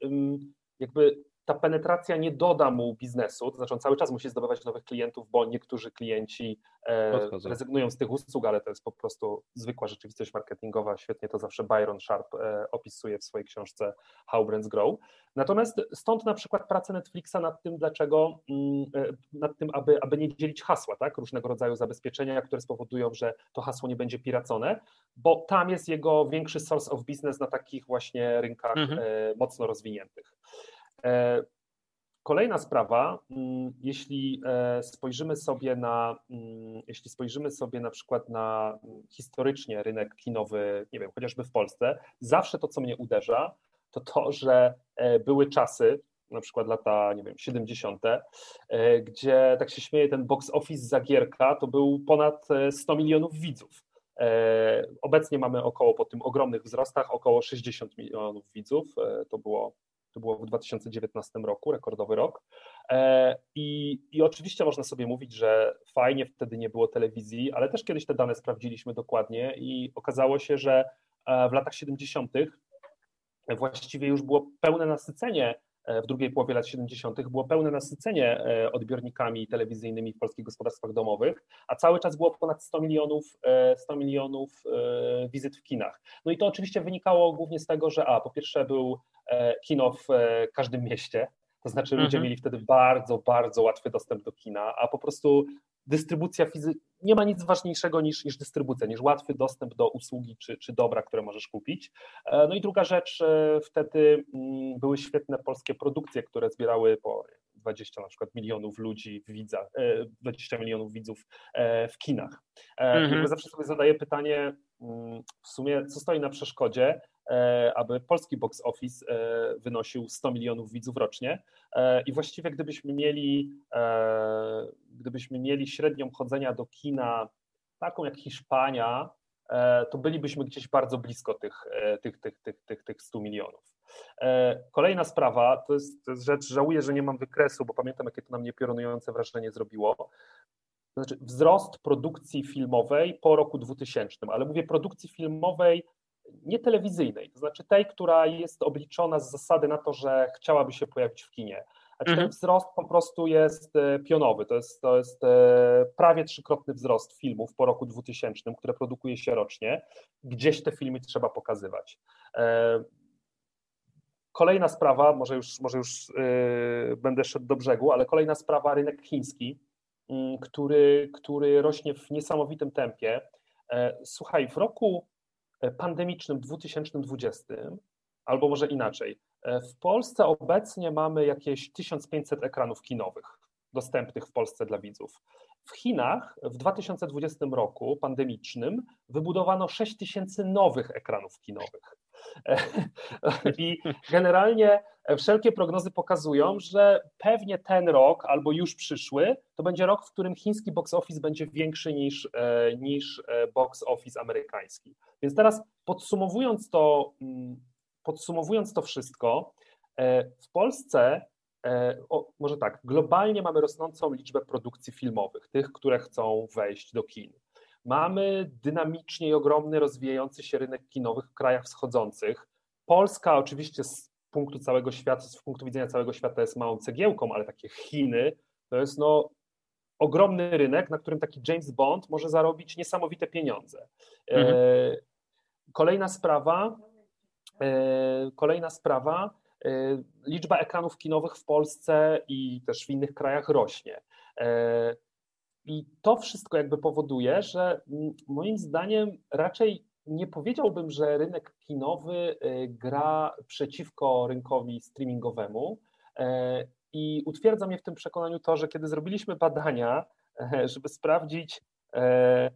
jakby ta penetracja nie doda mu biznesu, to znaczy on cały czas musi zdobywać nowych klientów, bo niektórzy klienci e, rezygnują z tych usług, ale to jest po prostu zwykła rzeczywistość marketingowa. Świetnie to zawsze Byron Sharp e, opisuje w swojej książce How Brands Grow. Natomiast stąd na przykład praca Netflixa nad tym, dlaczego, mm, e, nad tym, aby, aby nie dzielić hasła, tak? różnego rodzaju zabezpieczenia, które spowodują, że to hasło nie będzie piracone, bo tam jest jego większy source of business na takich właśnie rynkach mhm. mocno rozwiniętych. E, kolejna sprawa, mm, jeśli e, spojrzymy sobie na, mm, jeśli spojrzymy sobie na przykład na mm, historycznie rynek kinowy, nie wiem, chociażby w Polsce, zawsze to, co mnie uderza, to to, że e, były czasy, na przykład lata, nie wiem, 70., gdzie tak się śmieje, ten box office Zagierka to był ponad 100 milionów widzów. Obecnie mamy około po tym ogromnych wzrostach około 60 milionów widzów. To było to było w 2019 roku, rekordowy rok. E, I, I oczywiście można sobie mówić, że fajnie wtedy nie było telewizji, ale też kiedyś te dane sprawdziliśmy dokładnie i okazało się, że e, w latach 70. właściwie już było pełne nasycenie w drugiej połowie lat 70. było pełne nasycenie odbiornikami telewizyjnymi w polskich gospodarstwach domowych, a cały czas było ponad 100 milionów, 100 milionów wizyt w kinach. No i to oczywiście wynikało głównie z tego, że a po pierwsze był E, kino w e, każdym mieście. To znaczy ludzie mhm. mieli wtedy bardzo, bardzo łatwy dostęp do kina, a po prostu dystrybucja fizyczna, nie ma nic ważniejszego niż, niż dystrybucja, niż łatwy dostęp do usługi czy, czy dobra, które możesz kupić. E, no i druga rzecz, wtedy mm, były świetne polskie produkcje, które zbierały po 20 na przykład milionów ludzi widza, 20 milionów widzów w kinach. Mhm. Zawsze sobie zadaję pytanie, mm, w sumie, co stoi na przeszkodzie, E, aby polski box office e, wynosił 100 milionów widzów rocznie. E, I właściwie gdybyśmy mieli, gdybyśmy mieli średnią chodzenia do kina taką jak Hiszpania, to bylibyśmy gdzieś bardzo blisko tych, tych, tych, tych, tych, tych 100 milionów. Kolejna sprawa, to jest, to jest rzecz, żałuję, że nie mam wykresu, bo pamiętam, jakie to na mnie piorunujące wrażenie zrobiło. Znaczy, wzrost produkcji filmowej po roku 2000, ale mówię produkcji filmowej nie telewizyjnej, to znaczy tej, która jest obliczona z zasady na to, że chciałaby się pojawić w kinie. Znaczy mhm. ten wzrost po prostu jest e, pionowy, to jest, to jest e, prawie trzykrotny wzrost filmów po roku 2000, które produkuje się rocznie. Gdzieś te filmy trzeba pokazywać. E, kolejna sprawa, może już, może już będę szedł do brzegu, ale kolejna sprawa, rynek chiński, mm, który, który rośnie w niesamowitym tempie. Słuchaj, w roku pandemicznym 2020, albo może inaczej. E, w Polsce obecnie mamy jakieś 1500 ekranów kinowych dostępnych w Polsce dla widzów. W Chinach w 2020 roku pandemicznym wybudowano 6000 nowych ekranów kinowych. E, I generalnie wszelkie prognozy pokazują, że pewnie ten rok albo już przyszły to będzie rok, w którym chiński box office będzie większy niż, niż box office amerykański. Więc teraz podsumowując to, mm, podsumowując to wszystko, e, w Polsce, e, o, może tak, globalnie mamy rosnącą liczbę produkcji filmowych, tych, które chcą wejść do kin. Mamy dynamicznie i ogromny rozwijający się rynek kinowych w krajach wschodzących. Polska oczywiście punktu całego świata, z punktu widzenia całego świata jest małą cegiełką, ale takie Chiny to jest no ogromny rynek, na którym taki James Bond może zarobić niesamowite pieniądze. Mhm. Kolejna sprawa, kolejna sprawa, liczba ekranów kinowych w Polsce i też w innych krajach rośnie. I to wszystko jakby powoduje, że mm, moim zdaniem raczej nie powiedziałbym, że rynek kinowy y, gra przeciwko rynkowi streamingowemu. E, I utwierdza mnie w tym przekonaniu to, że kiedy zrobiliśmy badania, e, żeby sprawdzić, e,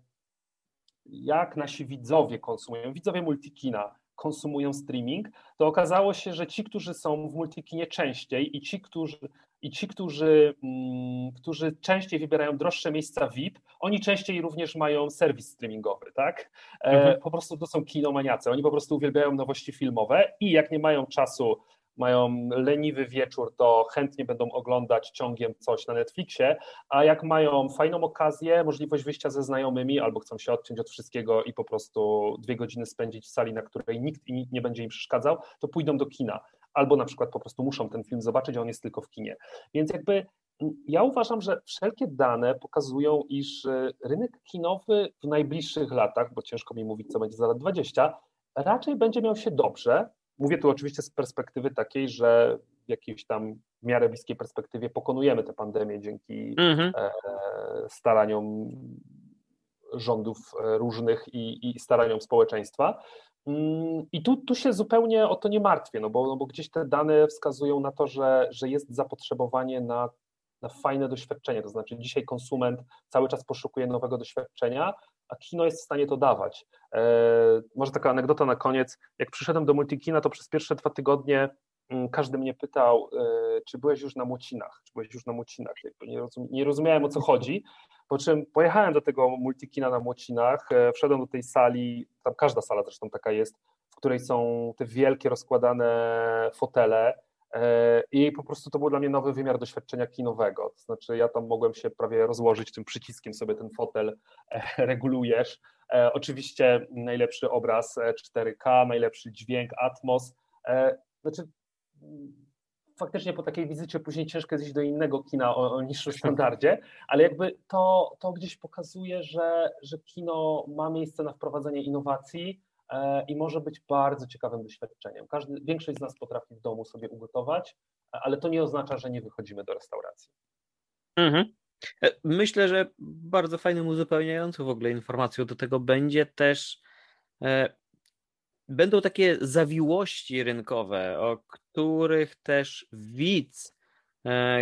jak nasi widzowie konsumują, widzowie multikina konsumują streaming, to okazało się, że ci, którzy są w multikinie częściej i ci, którzy, i ci, którzy, mm, którzy częściej wybierają droższe miejsca VIP, oni częściej również mają serwis streamingowy, tak? E, mhm. Po prostu to są kinomaniacy, oni po prostu uwielbiają nowości filmowe i jak nie mają czasu mają leniwy wieczór, to chętnie będą oglądać ciągiem coś na Netflixie, a jak mają fajną okazję, możliwość wyjścia ze znajomymi albo chcą się odciąć od wszystkiego i po prostu dwie godziny spędzić w sali, na której nikt nie będzie im przeszkadzał, to pójdą do kina. Albo na przykład po prostu muszą ten film zobaczyć, a on jest tylko w kinie. Więc jakby ja uważam, że wszelkie dane pokazują, iż y, rynek kinowy w najbliższych latach, bo ciężko mi mówić, co będzie za lat 20, raczej będzie miał się dobrze, Mówię tu oczywiście z perspektywy takiej, że w jakiejś tam w miarę bliskiej perspektywie pokonujemy tę pandemię dzięki mhm. E, staraniom rządów e, różnych i, i staraniom społeczeństwa. Mm, I tu, tu się zupełnie o to nie martwię, no bo, no bo gdzieś te dane wskazują na to, że, że jest zapotrzebowanie na, na fajne doświadczenie. To znaczy, dzisiaj konsument cały czas poszukuje nowego doświadczenia, a kino jest w stanie to dawać. E, może taka anegdota na koniec. Jak przyszedłem do Multikina, to przez pierwsze dwa tygodnie mm, każdy mnie pytał, e, czy byłeś już na Młocinach, czy byłeś już na Młocinach. Nie, rozum, nie rozumiałem o co chodzi, po czym pojechałem do tego Multikina na Młocinach, e, wszedłem do tej sali, tam każda sala zresztą taka jest, w której są te wielkie rozkładane fotele, i po prostu to był dla mnie nowy wymiar doświadczenia kinowego. To znaczy, ja tam mogłem się prawie rozłożyć tym przyciskiem, sobie ten fotel e, regulujesz. E, oczywiście najlepszy obraz 4K, e, najlepszy dźwięk, Atmos. Znaczy, faktycznie po takiej wizycie później ciężko jest iść do innego kina o, o niższym standardzie, ale jakby to, to gdzieś pokazuje, że, że kino ma miejsce na wprowadzenie innowacji, E, i może być bardzo ciekawym doświadczeniem. Każdy, większość z nas potrafi w domu sobie ugotować, ale to nie oznacza, że nie wychodzimy do restauracji. Mhm. E, myślę, że bardzo fajnym uzupełniającą w ogóle informacją do tego będzie też e, będą takie zawiłości rynkowe, o których też widz E,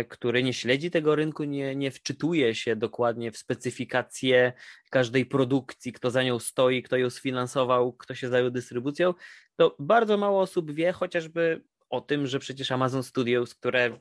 który nie śledzi tego rynku, nie, nie wczytuje się dokładnie w specyfikację każdej produkcji, kto za nią stoi, kto ją sfinansował, kto się zajął dystrybucją, to bardzo mało osób wie chociażby o tym, że przecież Amazon Studios, które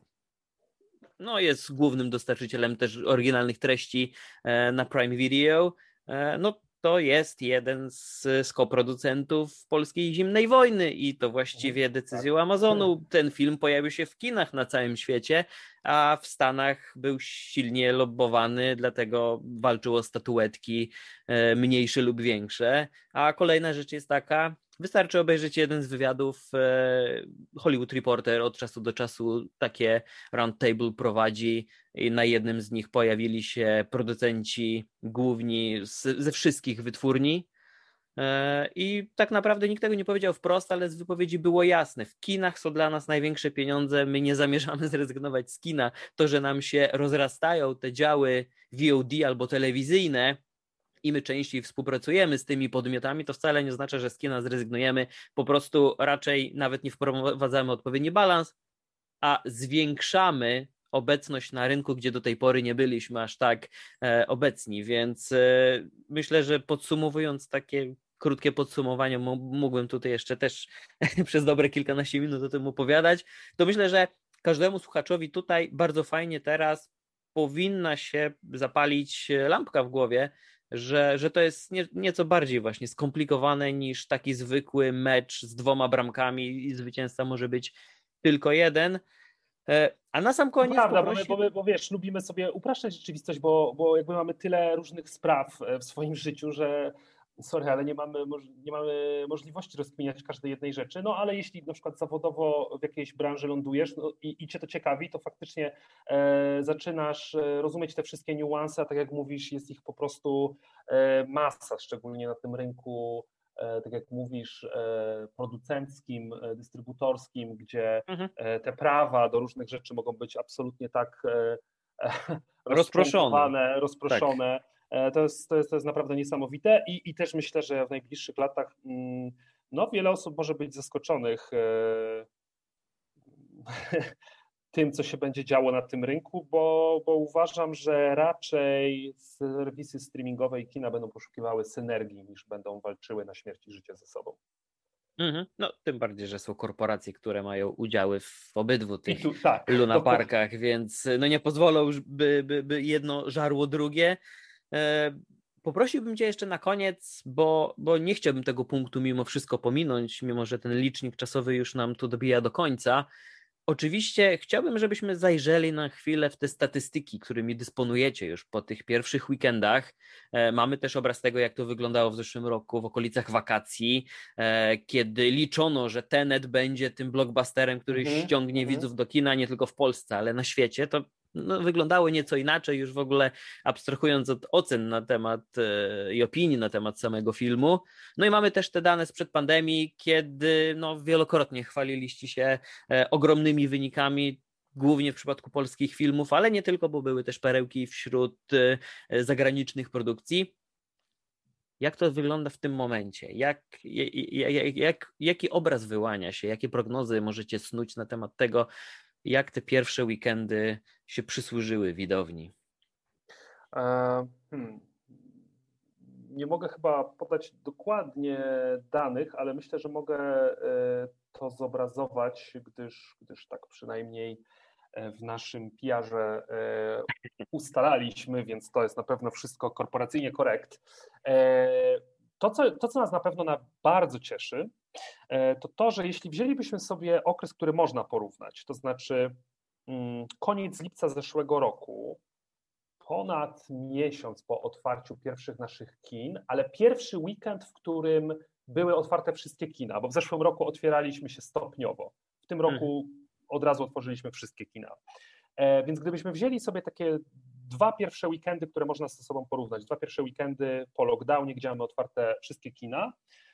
no, jest głównym dostarczycielem też oryginalnych treści e, na Prime Video, e, no to jest jeden z, z koproducentów polskiej zimnej wojny i to właściwie mhm. decyzją tak. Amazonu ten film pojawił się w kinach na całym świecie, a w Stanach był silnie lobbowany, dlatego walczył o statuetki e, mniejsze lub większe. A kolejna rzecz jest taka, Wystarczy obejrzeć jeden z wywiadów. E, Hollywood Reporter od czasu do czasu takie roundtable prowadzi i na jednym z nich pojawili się producenci główni z, ze wszystkich wytwórni. E, I tak naprawdę nikt tego nie powiedział wprost, ale z wypowiedzi było jasne. W kinach są dla nas największe pieniądze, my nie zamierzamy zrezygnować z kina. To, że nam się rozrastają te działy VOD albo telewizyjne, i my częściej współpracujemy z tymi podmiotami, to wcale nie oznacza, że z kina zrezygnujemy. Po prostu raczej nawet nie wprowadzamy odpowiedni balans, a zwiększamy obecność na rynku, gdzie do tej pory nie byliśmy aż tak e, obecni. Więc e, myślę, że podsumowując takie krótkie podsumowanie, mógłbym tutaj jeszcze też przez dobre kilkanaście minut o tym opowiadać, to myślę, że każdemu słuchaczowi tutaj bardzo fajnie teraz powinna się zapalić lampka w głowie, że, że to jest nie, nieco bardziej właśnie skomplikowane niż taki zwykły mecz z dwoma bramkami i zwycięzca może być tylko jeden. E, a na sam koniec. Prawda, poprosi... bo, my, bo, bo wiesz, lubimy sobie upraszczać rzeczywistość, bo, bo jakby mamy tyle różnych spraw e, w swoim życiu, że sorry, ale nie mamy, nie mamy możliwości rozkminiać każdej jednej rzeczy, no ale jeśli na przykład zawodowo w jakiejś branży lądujesz no, i, i cię to ciekawi, to faktycznie e, zaczynasz e, rozumieć te wszystkie niuanse, a tak jak mówisz, jest ich po prostu e, masa, szczególnie na tym rynku e, tak jak mówisz, e, producenckim, dystrybutorskim, gdzie mhm. te prawa do różnych rzeczy mogą być absolutnie tak rozproszone, rozproszone tak. E, to jest, to jest, to jest naprawdę niesamowite i, i też myślę, że w najbliższych latach mm, no, wiele osób może być zaskoczonych e, tym, co się będzie działo na tym rynku, bo, bo uważam, że raczej serwisy streamingowe i kina będą poszukiwały synergii niż będą walczyły na śmierć i życie ze sobą. Mhm. No, tym bardziej, że są korporacje, które mają udziały w obydwu tych tu, tak, lunaparkach, to... więc no nie pozwolą by, by, by jedno żarło drugie. E, poprosiłbym Cię jeszcze na koniec, bo, bo nie chciałbym tego punktu mimo wszystko pominąć, mimo że ten licznik czasowy już nam tu dobija do końca. Oczywiście chciałbym, żebyśmy zajrzeli na chwilę w te statystyki, którymi dysponujecie już po tych pierwszych weekendach. E, mamy też obraz tego, jak to wyglądało w zeszłym roku w okolicach wakacji, e, kiedy liczono, że Tenet będzie tym blockbusterem, który mm -hmm. ściągnie mm -hmm. widzów do kina nie tylko w Polsce, ale na świecie. To no, wyglądały nieco inaczej, już w ogóle abstrahując od ocen na temat e, i opinii na temat samego filmu. No i mamy też te dane sprzed pandemii, kiedy no, wielokrotnie chwaliliście się e, ogromnymi wynikami głównie w przypadku polskich filmów, ale nie tylko, bo były też perełki wśród e, zagranicznych produkcji. Jak to wygląda w tym momencie? Jak, jak, jak, jaki obraz wyłania się? Jakie prognozy możecie snuć na temat tego, jak te pierwsze weekendy się przysłużyły widowni? E, hmm. Nie mogę chyba podać dokładnie danych, ale myślę, że mogę e, to zobrazować, gdyż, gdyż tak przynajmniej e, w naszym PR-ze ustalaliśmy, więc to jest na pewno wszystko korporacyjnie korekt. To co, to, co nas na pewno na bardzo cieszy, to to, że jeśli wzięlibyśmy sobie okres, który można porównać, to znaczy mm, koniec lipca zeszłego roku, ponad miesiąc po otwarciu pierwszych naszych kin, ale pierwszy weekend, w którym były otwarte wszystkie kina, bo w zeszłym roku otwieraliśmy się stopniowo. W tym roku hmm. od razu otworzyliśmy wszystkie kina. E, więc gdybyśmy wzięli sobie takie dwa pierwsze weekendy, które można ze sobą porównać, dwa pierwsze weekendy po lockdownie, gdzie mamy otwarte wszystkie kina, E,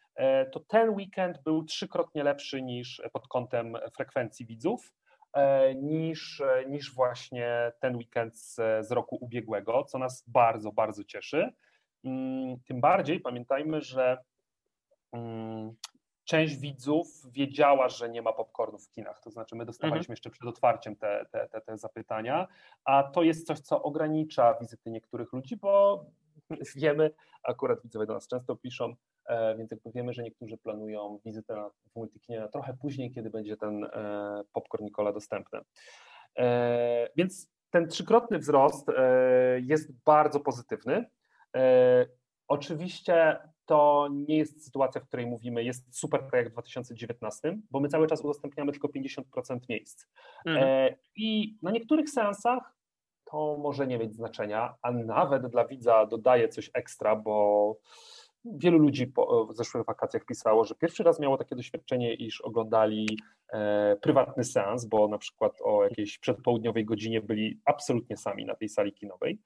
to ten weekend był trzykrotnie lepszy niż pod kątem frekwencji widzów, e, niż, niż właśnie ten weekend z, z roku ubiegłego, co nas bardzo, bardzo cieszy. Mm, tym bardziej pamiętajmy, że mm, część widzów wiedziała, że nie ma popcornu w kinach. To znaczy, my dostawaliśmy mhm. jeszcze przed otwarciem te, te, te, te zapytania, a to jest coś, co ogranicza wizyty niektórych ludzi, bo wiemy, akurat widzowie do nas często piszą, e, więc jakby wiemy, że niektórzy planują wizytę na, w multikinie na trochę później, kiedy będzie ten e, popcorn Nikola dostępny. E, więc ten trzykrotny wzrost jest bardzo pozytywny. Oczywiście to nie jest sytuacja, w której mówimy, jest super tak jak w 2019, bo my cały czas udostępniamy tylko 50% miejsc. Mhm. I na niektórych seansach to może nie mieć znaczenia, a nawet dla widza dodaje coś ekstra, bo wielu ludzi po, w zeszłych wakacjach pisało, że pierwszy raz miało takie doświadczenie, iż oglądali e, prywatny seans, bo na przykład o jakiejś przedpołudniowej godzinie byli absolutnie sami na tej sali kinowej.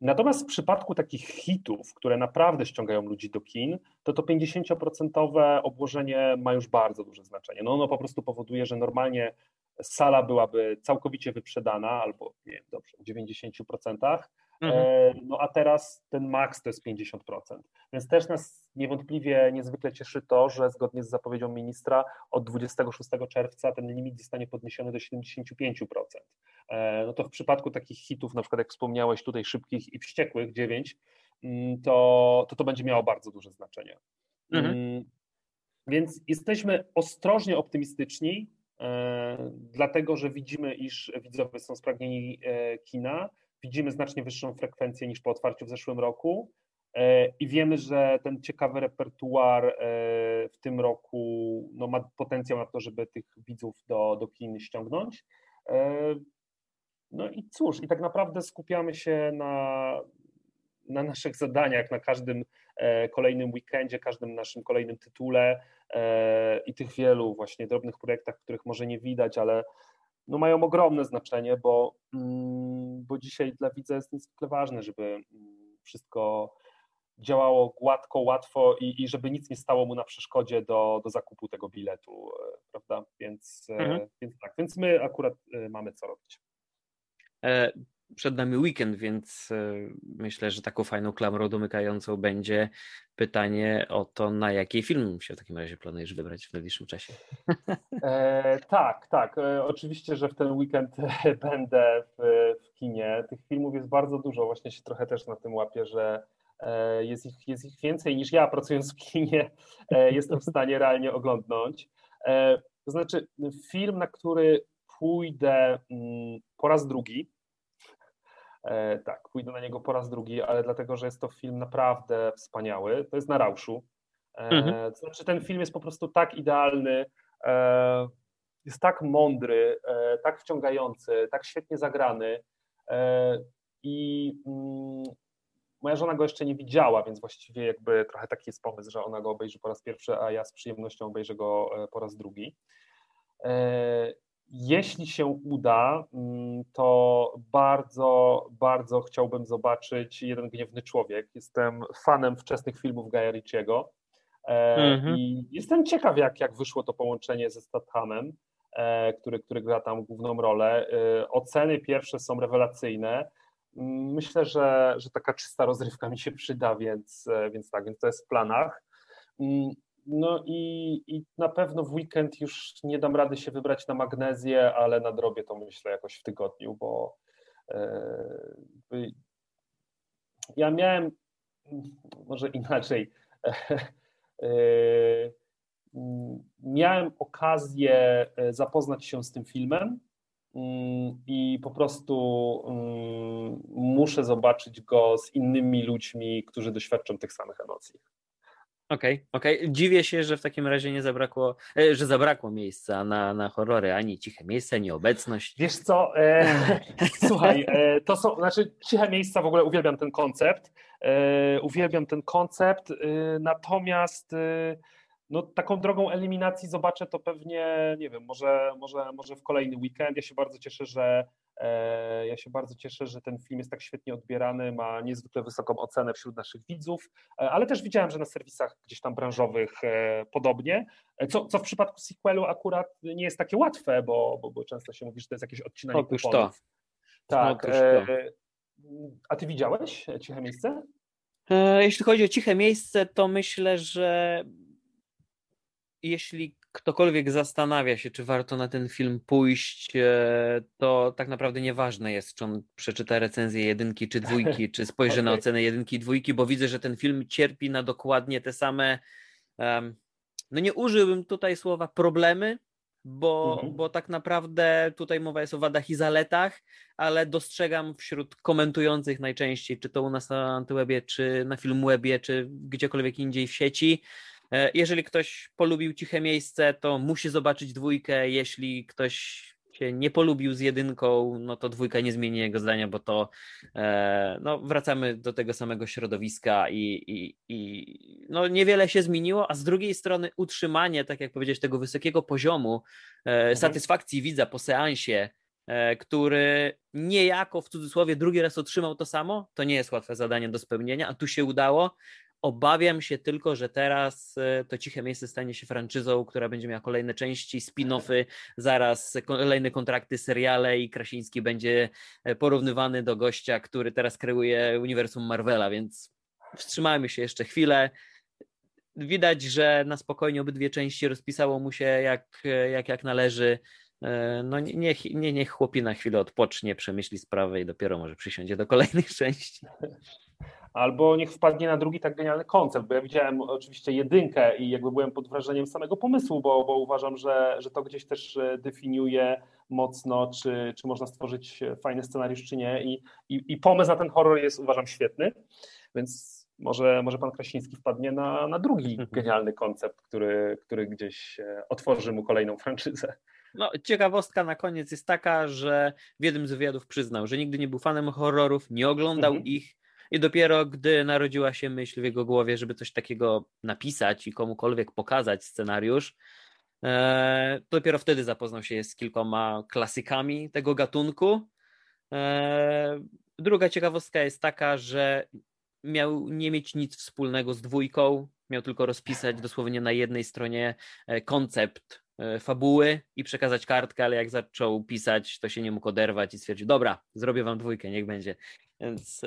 Natomiast w przypadku takich hitów, które naprawdę ściągają ludzi do kin, to to 50% obłożenie ma już bardzo duże znaczenie. No ono po prostu powoduje, że normalnie sala byłaby całkowicie wyprzedana, albo nie wiem, dobrze, w 90%, mhm. E, no a teraz ten maks to jest 50%. Więc też nas niewątpliwie niezwykle cieszy to, że zgodnie z zapowiedzią ministra od 26 czerwca ten limit zostanie podniesiony do 75%. E, no to w przypadku takich hitów, na przykład jak wspomniałeś tutaj szybkich i wściekłych 9, mm, to to, to będzie miało bardzo duże znaczenie. Mhm. Mm, więc jesteśmy ostrożnie optymistyczni, dlatego że widzimy, iż widzowie są spragnieni e, kina, widzimy znacznie wyższą frekwencję niż po otwarciu w zeszłym roku e, i wiemy, że ten ciekawy repertuar w tym roku no, ma potencjał na to, żeby tych widzów do, do kin ściągnąć. No i cóż, i tak naprawdę skupiamy się na, na naszych zadaniach, na każdym kolejnym weekendzie, każdym naszym kolejnym tytule i tych wielu właśnie drobnych projektach, których może nie widać, ale no mają ogromne znaczenie, bo, mm, bo dzisiaj dla widza jest niezwykle ważne, żeby mm, wszystko działało gładko, łatwo i, i żeby nic nie stało mu na przeszkodzie do, do zakupu tego biletu, e, prawda? Więc, e, mhm. więc tak, więc my akurat e, mamy co robić. Przed nami weekend, więc myślę, że taką fajną klamrą domykającą będzie pytanie o to, na jaki film się w takim razie planujesz wybrać w najbliższym czasie. E, tak, tak. E, oczywiście, że w ten weekend będę w, w kinie. Tych filmów jest bardzo dużo. Właśnie się trochę też na tym łapię, że E, jest ich, jest ich więcej niż ja pracując w kinie e, jestem w stanie realnie oglądnąć. E, to znaczy, film, na który pójdę mm, po raz drugi, tak, pójdę na niego po raz drugi, ale dlatego, że jest to film naprawdę wspaniały, to jest na Rauszu. Mhm. To znaczy, ten film jest po prostu tak idealny, jest tak mądry, tak wciągający, tak świetnie zagrany i mm, Moja żona go jeszcze nie widziała, więc właściwie jakby trochę taki jest pomysł, że ona go obejrzy po raz pierwszy, a ja z przyjemnością obejrzę go e, po raz drugi. E, jeśli się uda, mm, to bardzo, bardzo chciałbym zobaczyć Jeden Gniewny Człowiek. Jestem fanem wczesnych filmów Gaja Ricciego e, mhm. i jestem ciekaw, jak, jak wyszło to połączenie ze Stathamem, który, który gra tam główną rolę. Oceny pierwsze są rewelacyjne. Myślę, że, że taka czysta rozrywka mi się przyda, więc, e, więc tak, więc to jest w planach. No i, i na pewno w weekend już nie dam rady się wybrać na magnezję, ale nadrobię to myślę jakoś w tygodniu, bo e, ja miałem może inaczej. E, miałem okazję zapoznać się z tym filmem Mm, i po prostu mm, muszę zobaczyć go z innymi ludźmi, którzy doświadczą tych samych emocji. Okej, okay, okej. Okay. Dziwię się, że w takim razie nie zabrakło, e, że zabrakło miejsca na, na horrory, ani ciche miejsce, ani obecność. Wiesz co, e, słuchaj, e, to są, znaczy ciche miejsca, w ogóle uwielbiam ten koncept, e, uwielbiam ten koncept, e, natomiast e, no, taką drogą eliminacji zobaczę to pewnie, nie wiem, może, może, może w kolejny weekend. Ja się bardzo cieszę, że ja się bardzo cieszę, że ten film jest tak świetnie odbierany, ma niezwykle wysoką ocenę wśród naszych widzów, e, ale też widziałem, że na serwisach gdzieś tam branżowych e, podobnie, co, co w przypadku sequelu akurat nie jest takie łatwe, bo, bo, bo często się mówi, że to jest jakieś odcinanie Otóż kuponów. to. Tak. to. A ty widziałeś Ciche Miejsce? Jeśli chodzi o ciche miejsce, to myślę, że jeśli ktokolwiek zastanawia się, czy warto na ten film pójść, e, to tak naprawdę nieważne jest, czy on przeczyta recenzję jedynki czy dwójki, czy spojrzy okay. na ocenę jedynki i dwójki, bo widzę, że ten film cierpi na dokładnie te same. No nie użyłbym tutaj słowa problemy, bo, mhm. bo tak naprawdę tutaj mowa jest o wadach i zaletach, ale dostrzegam wśród komentujących najczęściej, czy to u nas na Antywebie, czy na Filmwebie, czy gdziekolwiek indziej w sieci, jeżeli ktoś polubił ciche miejsce, to musi zobaczyć dwójkę. Jeśli ktoś się nie polubił z jedynką, no to dwójka nie zmieni jego zdania, bo to e, no, wracamy do tego samego środowiska i, i, i no, niewiele się zmieniło, a z drugiej strony utrzymanie, tak jak powiedziałeś, tego wysokiego poziomu e, mhm. satysfakcji widza po seansie, który niejako w cudzysłowie drugi raz otrzymał to samo, to nie jest łatwe zadanie do spełnienia, a tu się udało. Obawiam się tylko, że teraz e, to ciche miejsce stanie się franczyzą, która będzie miała kolejne części, spin-offy, zaraz kolejne kontrakty, seriale i Krasiński będzie e, porównywany do gościa, który teraz kreuje uniwersum Marvela, więc wstrzymajmy się jeszcze chwilę. Widać, że na spokojnie obydwie części rozpisało mu się jak, jak, jak należy. E, no niech, nie, niech chłopi na chwilę odpocznie, przemyśli sprawę i dopiero może przysiądzie do kolejnych części albo niech wpadnie na drugi tak genialny koncept, bo ja widziałem oczywiście jedynkę i jakby byłem pod wrażeniem samego pomysłu, bo, bo uważam, że, że to gdzieś też e, definiuje mocno, czy, czy można stworzyć fajny scenariusz, czy nie I, i, i pomysł na ten horror jest uważam świetny, więc może, może pan Krasiński wpadnie na, na drugi genialny koncept, który, który gdzieś e, otworzy mu kolejną franczyzę. No, ciekawostka na koniec jest taka, że w jednym z wywiadów przyznał, że nigdy nie był fanem horrorów, nie oglądał mhm. ich, i dopiero gdy narodziła się myśl w jego głowie, żeby coś takiego napisać i komukolwiek pokazać scenariusz, e, dopiero wtedy zapoznał się z kilkoma klasykami tego gatunku. E, druga ciekawostka jest taka, że miał nie mieć nic wspólnego z dwójką, miał tylko rozpisać dosłownie na jednej stronie e, koncept fabuły i przekazać kartkę, ale jak zaczął pisać, to się nie mógł oderwać i stwierdził, dobra, zrobię wam dwójkę, niech będzie. Więc,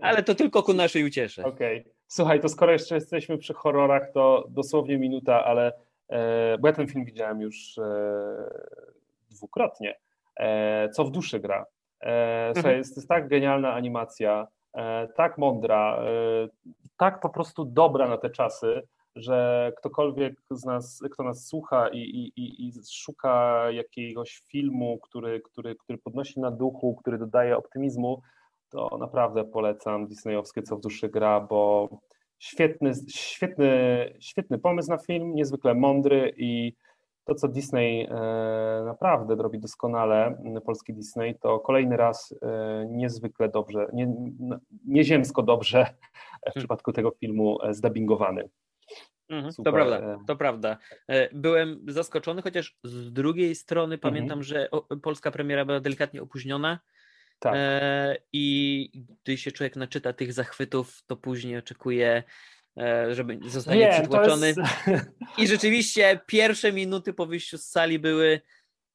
ale to tylko ku naszej uciesze. Okej. Okay. Słuchaj, to skoro jeszcze jesteśmy przy horrorach, to dosłownie minuta, ale bo ja ten film widziałem już dwukrotnie. Co w duszy gra. Słuchaj, mhm. jest, jest tak genialna animacja, tak mądra, tak po prostu dobra na te czasy, że ktokolwiek z nas, kto nas słucha i, i, i szuka jakiegoś filmu, który, który, który podnosi na duchu, który dodaje optymizmu, to naprawdę polecam Disneyowskie Co w duszy gra, bo świetny, świetny, świetny pomysł na film, niezwykle mądry i to, co Disney e, naprawdę robi doskonale, polski Disney, to kolejny raz e, niezwykle dobrze, nie, nieziemsko dobrze w hmm. przypadku tego filmu e, zdubbingowany. Mhm, to prawda, to prawda. Byłem zaskoczony, chociaż z drugiej strony mhm. pamiętam, że polska premiera była delikatnie opóźniona. Tak. I gdy się człowiek naczyta tych zachwytów, to później oczekuje E, żeby zostanie Nie, przytłoczony. Jest... I rzeczywiście pierwsze minuty po wyjściu z sali były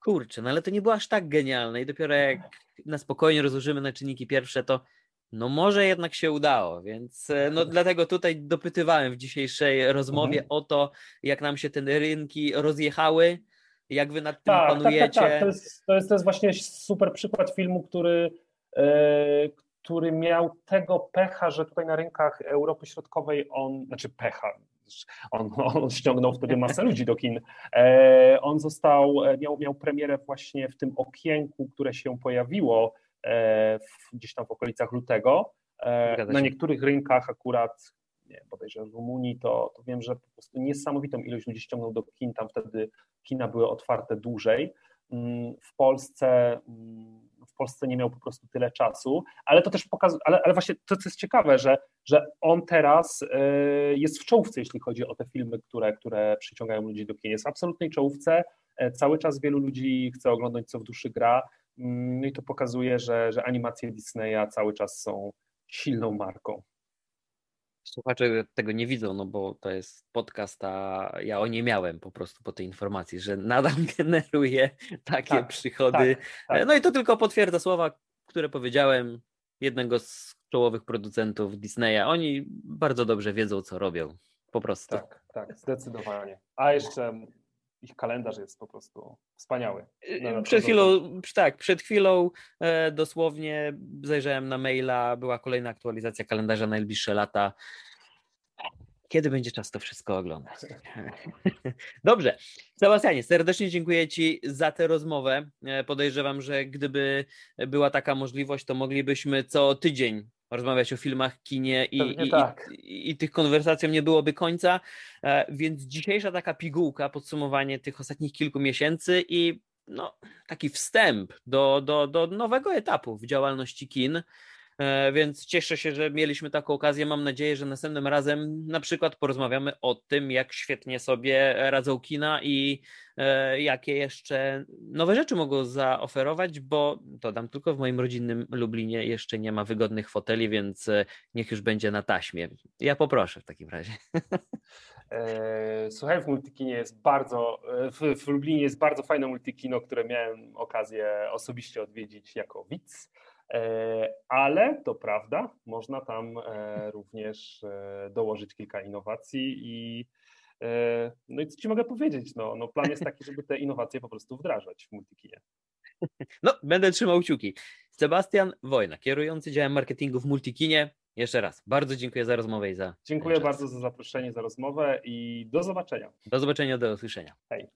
kurczę, no ale to nie było aż tak genialne i dopiero jak na spokojnie rozłożymy na czynniki pierwsze, to no może jednak się udało, więc e, no dlatego tutaj dopytywałem w dzisiejszej rozmowie mhm. o to, jak nam się te rynki rozjechały, jak wy nad tym tak, panujecie. Tak, tak, tak. To, jest, to, jest, to jest właśnie super przykład filmu, który, e, który miał tego pecha, że tutaj na rynkach Europy Środkowej on, znaczy pecha, on, on ściągnął wtedy masę ludzi do kin. E, on został, e, miał, miał premierę właśnie w tym okienku, które się pojawiło e, w, gdzieś tam w okolicach lutego. Na niektórych rynkach akurat, nie, bodajże w Rumunii, to, to wiem, że po prostu niesamowitą ilość ludzi ściągnął do kin, tam wtedy kina były otwarte dłużej. Mm, w Polsce mm, Polsce nie miał po prostu tyle czasu, ale to też pokazuje, ale, ale właśnie to, co jest ciekawe, że, że on teraz y, jest w czołówce, jeśli chodzi o te filmy, które, które przyciągają ludzi do kin. Jest w absolutnej czołówce, e, cały czas wielu ludzi chce oglądać, co w duszy gra, mm, no i to pokazuje, że, że animacje Disneya cały czas są silną marką. Słuchacze tego nie widzą, no bo to jest podcast, a ja o nie miałem po prostu po tej informacji, że nadal generuje takie tak, przychody. Tak, tak. No i to tylko potwierdza słowa, które powiedziałem jednego z czołowych producentów Disneya. Oni bardzo dobrze wiedzą, co robią. Po prostu. Tak, tak, zdecydowanie. A jeszcze ich kalendarz jest po prostu wspaniały. No, przed chwilą, tak, przed chwilą e, dosłownie zajrzałem na maila, była kolejna aktualizacja kalendarza na najbliższe lata. Kiedy będzie czas to wszystko oglądać? Dobrze. Sebastianie, serdecznie dziękuję Ci za tę rozmowę. E, podejrzewam, że gdyby była taka możliwość, to moglibyśmy co tydzień rozmawiać o filmach, kinie i, i, tak. i, i, tych konwersacjom nie byłoby końca. E, więc dzisiejsza taka pigułka, podsumowanie tych ostatnich kilku miesięcy i no, taki wstęp do, do, do nowego etapu w działalności kin. E, więc cieszę się, że mieliśmy taką okazję. Mam nadzieję, że następnym razem na przykład porozmawiamy o tym, jak świetnie sobie radzą kina i e, jakie jeszcze nowe rzeczy mogą zaoferować, bo to dam tylko w moim rodzinnym Lublinie jeszcze nie ma wygodnych foteli, więc e, niech już będzie na taśmie. Ja poproszę w takim razie. Słuchaj, w Multikinie jest bardzo, w Lublinie jest bardzo fajne multikino, które miałem okazję osobiście odwiedzić jako widz. E, ale to prawda, można tam e, również e, dołożyć kilka innowacji i no i co Ci mogę powiedzieć, no, no plan jest taki, żeby te innowacje po prostu wdrażać w Multikinie. No, będę trzymał kciuki. Sebastian Wojna, kierujący działem marketingu w Multikinie. Jeszcze raz, bardzo dziękuję za rozmowę i za Dziękuję bardzo za zaproszenie, za rozmowę i do zobaczenia. Do zobaczenia, do usłyszenia. Hej.